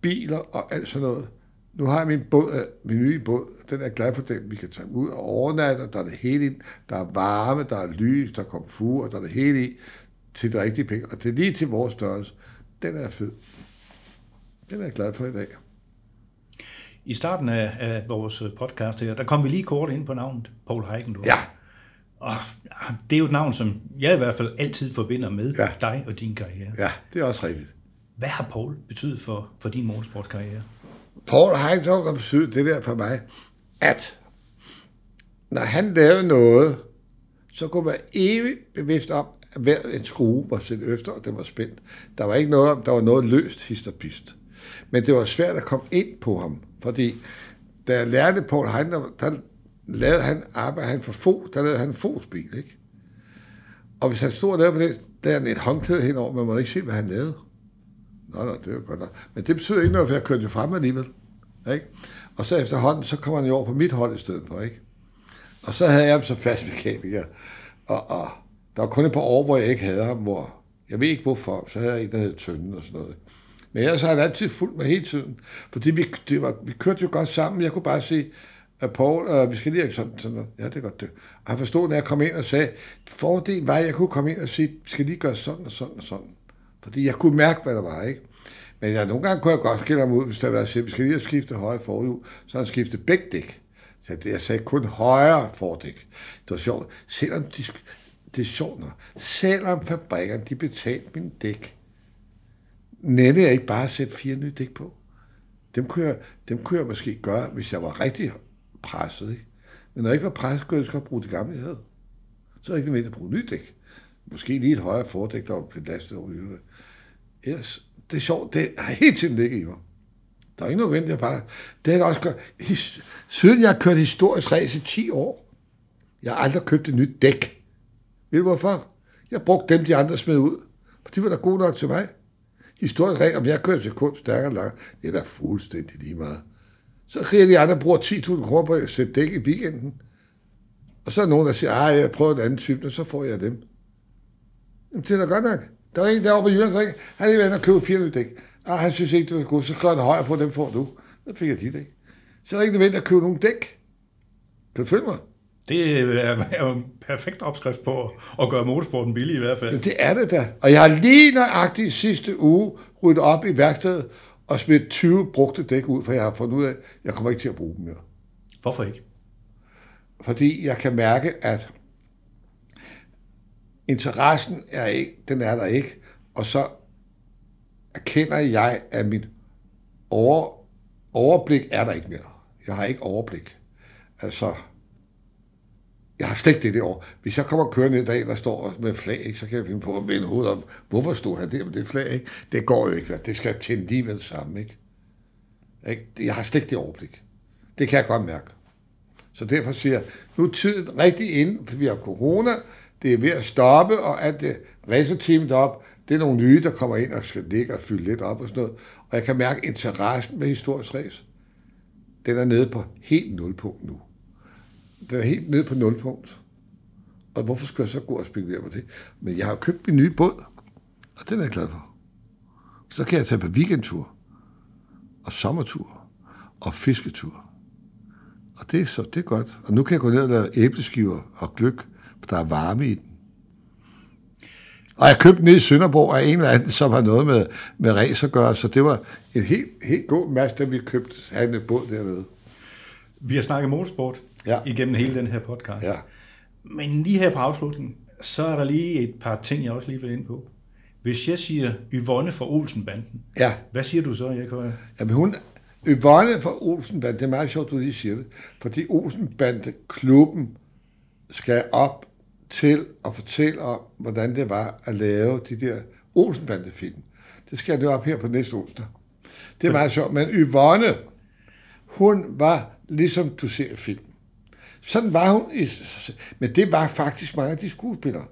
biler og alt sådan noget. Nu har jeg min, båd, uh, min nye båd, den er glad for den. Vi kan tage ud og overnatte, og der er det hele ind. Der er varme, der er lys, der er komfur, og der er det hele i til de rigtige penge. Og det er lige til vores størrelse. Den er fed. Den er jeg glad for i dag. I starten af, af vores podcast her, der kom vi lige kort ind på navnet Paul Heigendorf. Ja, Og det er jo et navn, som jeg i hvert fald altid forbinder med Ja. dig og din karriere. ja, det er også rigtigt. Hvad har Paul betydet for, for din motorsportskarriere? Paul Heinzog har betydet det der for mig, at når han lavede noget, så kunne man evigt bevidst om, hver en skrue var set efter, og den var spændt. Der var ikke noget om, der var noget løst hist og pist. Men det var svært at komme ind på ham, fordi da jeg lærte Paul Heindler, der lavede han arbejde han for få, der lavede han en fosbil, ikke? Og hvis han stod og lavede på det, der er et håndklæde henover, man må ikke se, hvad han lavede. Nå, nå, det var godt nok. Men det betyder ikke noget, for jeg kørte jo frem alligevel. Ikke? Og så efterhånden, så kom han jo over på mit hold i stedet for, ikke? Og så havde jeg ham som fast mekaniker. Og, og der var kun et par år, hvor jeg ikke havde ham, hvor jeg ved ikke hvorfor, så havde jeg en, der hed Tønden og sådan noget. Men ellers har han altid fulgt mig hele tiden. Fordi vi, det var, vi kørte jo godt sammen. Jeg kunne bare sige, at Paul, og øh, vi skal lige sådan, sådan noget. Ja, det er godt det. Og han forstod, når jeg kom ind og sagde, fordelen var, at jeg kunne komme ind og sige, vi skal lige gøre sådan og sådan og sådan. Fordi jeg kunne mærke, hvad der var, ikke? Men jeg, nogle gange kunne jeg godt skille ham ud, hvis der var at vi skal lige skifte højre forhjul, så han skiftede begge dæk. Så jeg sagde kun højre fordæk. Det var sjovt. Selvom de, det er sjovt nok. Selvom fabrikkerne, de betalte min dæk, nænde jeg ikke bare at sætte fire nye dæk på. Dem kunne, jeg, dem kunne jeg måske gøre, hvis jeg var rigtig presset. Ikke? Men når jeg ikke var presset, kunne jeg godt bruge det gamle, jeg havde. Så er jeg ikke nødvendigt at bruge nyt dæk. Måske lige et højere fordæk, der var blevet lastet over det. Ellers, det er sjovt, det har helt tiden ligget i mig. Der er ikke noget vendt, jeg bare... Det har jeg også gjort. Siden jeg har kørt historisk race i 10 år, jeg har aldrig købt et nyt dæk. Ved du hvorfor? Jeg brugte dem, de andre smed ud. For de var da gode nok til mig. Historien race, om jeg kører til kun stærkere langt, det er da fuldstændig lige meget. Så kriger de andre, der bruger 10.000 kroner på at sætte dæk i weekenden. Og så er nogen, der siger, at jeg prøver en anden type, og så får jeg dem. Jamen, det er da godt nok. Der var en deroppe på Jylland, der han er ved at købe fire nye dæk. Ah, han synes ikke, det var godt. Så skrev han højere på, dem får du. Så fik jeg de dæk. Så er der ikke nødvendigt at købe nogle dæk. Kan du følge mig? Det er er en perfekt opskrift på at- gøre motorsporten billig i hvert fald. Det er det da. Og jeg har lige nøjagtigt sidste uge ryddet op i værkstedet og smidt 20 brugte dæk ud, for jeg har fundet ud af, at jeg kommer ikke til at bruge dem mere. Hvorfor ikke? Fordi jeg kan mærke, at interessen er ikke, den er der ikke, og så erkender jeg, at mit over, overblik er der ikke mere. Jeg har ikke overblik. Altså, jeg har slet ikke det det år. Hvis jeg kommer kørende en dag, der står med flag, ikke, så kan jeg finde på at vende hovedet om, hvorfor stod han der med det flag? Ikke? Det går jo ikke. Det skal tænde lige med det samme. Ikke? Ikke? Jeg har slet ikke det overblik. Det kan jeg godt mærke. Så derfor siger jeg, nu er tiden rigtig inde, for vi har corona, det er ved at stoppe, og at det racerteamet op, det er nogle nye, der kommer ind og skal ligge og fylde lidt op og sådan noget. Og jeg kan mærke interessen med historisk race. Den er nede på helt nulpunkt nu. Den er helt nede på nulpunkt. Og hvorfor skulle jeg så gå og spekulere på det? Men jeg har købt min nye båd, og den er jeg glad for. Så kan jeg tage på weekendtur, og sommertur, og fisketur. Og det er, så, det er godt. Og nu kan jeg gå ned og lave æbleskiver og gløk, for der er varme i den. Og jeg købte den nede i Sønderborg af en eller anden, som har noget med, med ræs at gøre, så det var en helt, helt god match, da vi købte han en båd dernede. Vi har snakket motorsport Ja. igennem hele den her podcast. Ja. Men lige her på afslutningen, så er der lige et par ting, jeg også lige vil ind på. Hvis jeg siger Yvonne fra Olsenbanden, Ja. hvad siger du så, Erik Højer? Jamen hun, Yvonne fra Olsenband, det er meget sjovt, du lige siger det, fordi Olsenbande klubben skal op til at fortælle om, hvordan det var at lave de der Olsenbande-film. Det skal jeg nu op her på næste onsdag. Det er meget sjovt, men Yvonne, hun var ligesom du ser i film. Sådan var hun, men det var faktisk mange af de skuespillere.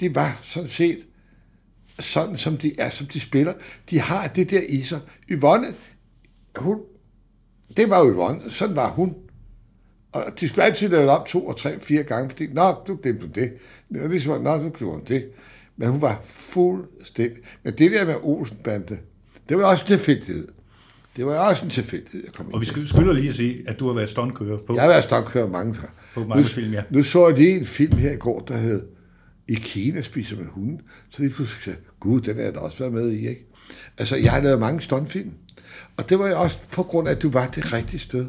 Det var sådan set sådan, som de er, som de spiller. De har det der i sig. Yvonne, hun, det var Yvonne, sådan var hun. Og de skulle altid lave det to og tre, fire gange, fordi, nå, du glemte det. Det var ligesom, nå, du gjorde det. Men hun var fuldstændig. Men det der med Olsenbande, det var også det tilfældighed. Det var også en tilfældighed, jeg kom Og vi skylder lige at sige, at du har været stuntkører på. Jeg har været stuntkører mange gange. På mange nu, film, ja. Nu så jeg lige en film her i går, der hed I Kina spiser med hunden. Så lige pludselig sagde gud, den er jeg da også været med i, ikke? Altså, jeg har lavet mange stuntfilm. Og det var jo også på grund af, at du var det rigtige sted.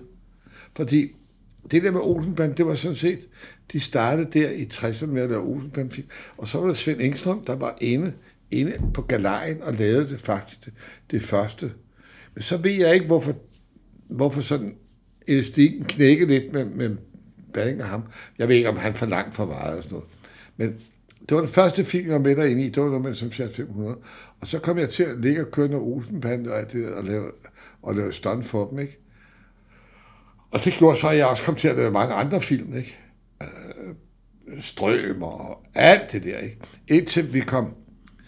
Fordi det der med Olsenband, det var sådan set, de startede der i 60'erne med at lave Olsenband-film. Og så var der Svend Engstrøm, der var inde, inde på galejen og lavede det faktisk det, det første. Så ved jeg ikke, hvorfor, hvorfor sådan elastikken knækkede lidt med, med Balling og ham. Jeg ved ikke, om han for langt for meget og sådan noget. Men det var den første film, jeg var med derinde i. Det var noget med som 500. Og så kom jeg til at ligge og køre noget Olsenbande og, det, og lave, og lave stunt for dem, ikke? Og det gjorde så, at jeg også kom til at lave mange andre film, ikke? Øh, Strøm og alt det der, ikke? Indtil vi kom...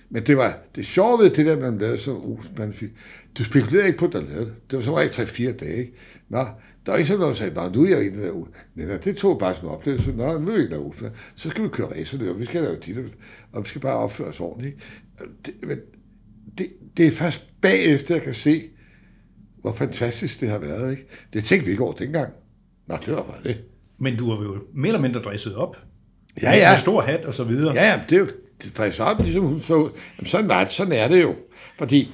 Men det var det sjove ved det der, man lavede sådan en Olsenband-film. Du spekulerede ikke på, at der lavede det. Det var som regel 3-4 dage, ikke? Nå, der var ikke sådan noget, der sagde, Nå, nu er jeg en der Nej, nej, det tog bare sådan en oplevelse. Nå, nu er vi en der Olsenband. Så skal vi køre racer, og vi skal lave dit, og vi skal bare opføre os ordentligt. Det, men det, det er først bagefter, jeg kan se, hvor fantastisk det har været, ikke? Det tænkte vi ikke over dengang. Nå, det var bare det. Men du har jo mere eller mindre dresset op. Ja, ja. Med stor hat og så videre. Ja, ja, det er jo, det sig op, ligesom hun så. Jamen, sådan var det, sådan er det jo. Fordi,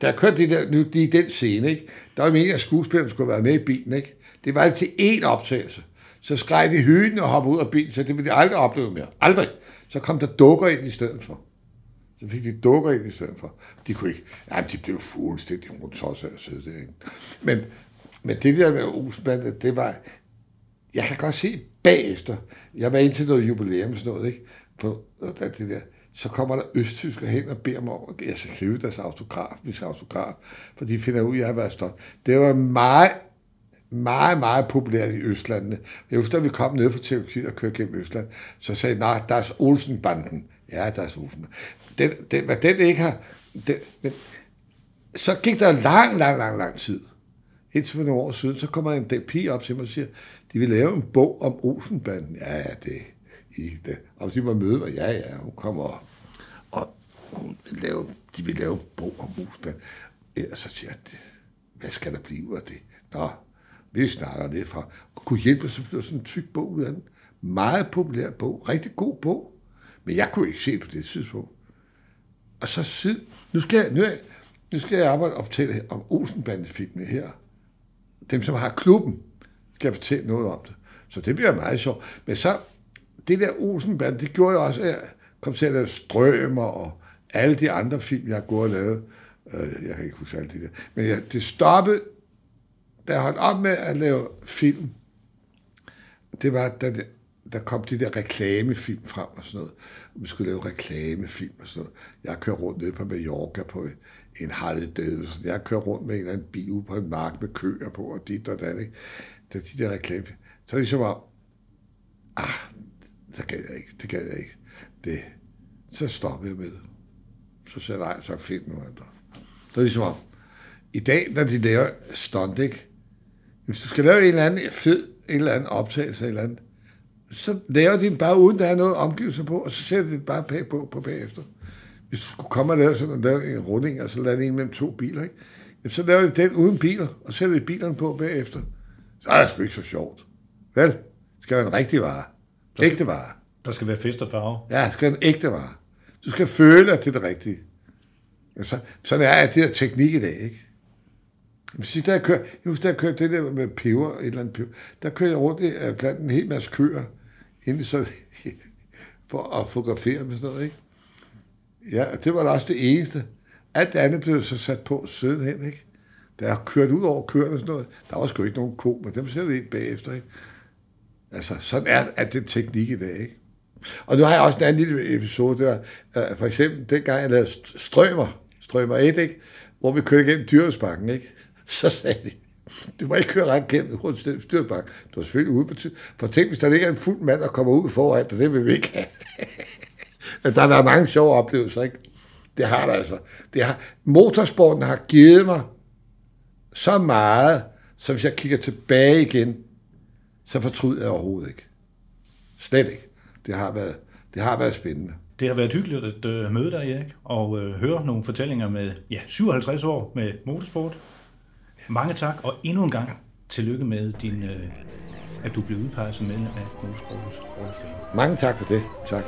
der kørte det der, nu lige den scene, ikke? Der var meningen, at skuespilleren skulle være med i bilen, ikke? Det var til én optagelse. Så skreg de hyden og hoppede ud af bilen, så det ville de aldrig opleve mere. Aldrig. Så kom der dukker ind i stedet for. Så fik de dukker ind i stedet for. De kunne ikke, jamen de blev fuldstændig rundt tosset af at sidde? Men, men det der med Olsenbandet, det var, jeg kan godt se bagefter, jeg var ind til noget jubilæum og sådan noget, ikke? På det der, så kommer der østtysker hen og beder mig om, at jeg skal skrive deres autograf, hvis autograf, for de finder ud af, at jeg har været stolt. Det var meget, meget, meget populært i Østlandene. Jeg husker, da vi kom ned fra Tyrkiet og kørte gennem Østland, så sagde jeg, nej, der er Olsenbanden. Ja, der er Olsenbanden. Den, den, hvad den ikke har... Den, den, så gik der lang, lang, lang, lang tid. Indtil for nogle år siden, så kommer en pige op til mig og siger, de vil lave en bog om Olsenbanden. Ja, ja, det i det. Og de var møde mig, ja, ja, hun kommer og hun vil lave, de vil lave bog om Olsenbanden. Og så siger jeg, "Det- hvad skal der blive ud af det? Nå, vi snakker det fra. Og kunne hjælpe, så blev sådan en tyk bog ud af den. Meget populær bog, rigtig god bog. Men jeg kunne ikke se på det tidspunkt. Og så siden, nu skal jeg, nu, er, nu skal jeg arbejde og fortælle om Olsenbandefilmene her. Dem, som har klubben, skal jeg fortælle noget om det. Så det bliver meget sjovt. Men så, det der Olsenband, det gjorde jo også, at jeg kom til at lave Strømer og alle de andre film, jeg har gået og lavet. Øh, jeg kan ikke huske alt det der. Men jeg, det stoppede, da jeg holdt op med at lave film. Det var, da det, der kom de der reklamefilm frem og sådan noget. Vi skulle lave reklamefilm og sådan noget. Jeg kører rundt ned på Mallorca på en Harley Davidson. Jeg kører rundt med en eller anden bil ude på en mark med køer på og dit og dat, ikke? Da de der reklamefilm. Så er det ligesom om, ah, det gad jeg ikke, det gad jeg ikke. Det, så stoppede jeg med det. Så sagde jeg, nej, så find nu andre. Så er ligesom om, i dag, når de laver stunt, ikke? Hvis du skal lave en eller anden fed, en eller anden optagelse, en eller anden, så laver de den bare uden der er noget omgivelser på, og så sætter de den bare pæk på, på bagefter. Hvis du skulle komme og lave sådan og lave en runding, og så lande en mellem to biler, ikke? Jamen, så laver de den uden biler, og sætter de bilerne på bagefter. Så er det sgu ikke så sjovt. Vel? Det skal være en rigtig vare. Ægte vare. Der skal være fest og farve. Ja, det skal være en ægte vare. Du skal føle, at det er det rigtige. Så, sådan er det her teknik i dag, ikke? Hvis jeg, der kører, jeg husker, der kørte det der med peber, et eller andet peber, der kører jeg rundt i, øh, blandt en hel masse køer, inden så, for at fotografere med sådan noget, ikke? Ja, og det var da også det eneste. Alt det andet blev så sat på sidenhen, ikke? Der har kørt ud over køerne og sådan noget. Der var sgu ikke nogen ko, men dem sætter ind bagefter, ikke? Altså, sådan er, er det teknik i dag, ikke? Og nu har jeg også en anden lille episode, der uh, for eksempel dengang jeg lavede strømmer, strømmer 1, ikke? hvor vi kørte igennem Dyresbakken, ikke? så sagde de, du må ikke køre ret gennem rundt Dyresbakken. Du er selvfølgelig ude for tid. For tænk, hvis der ligger en fuld mand, der kommer ud foran dig, det vil vi ikke have. der har været mange sjove oplevelser, ikke? Det har der altså. Det har, motorsporten har givet mig så meget, så hvis jeg kigger tilbage igen, så fortryder jeg overhovedet ikke. Slet ikke. Det har været, det har været spændende. Det har været hyggeligt at uh, møde dig, Erik, og uh, høre nogle fortællinger med ja, 57 år med motorsport. Mange tak, og endnu en gang tillykke med din, uh, at du blev udpeget som medlem af Motorsportens Hall. Mange tak for det. Tak.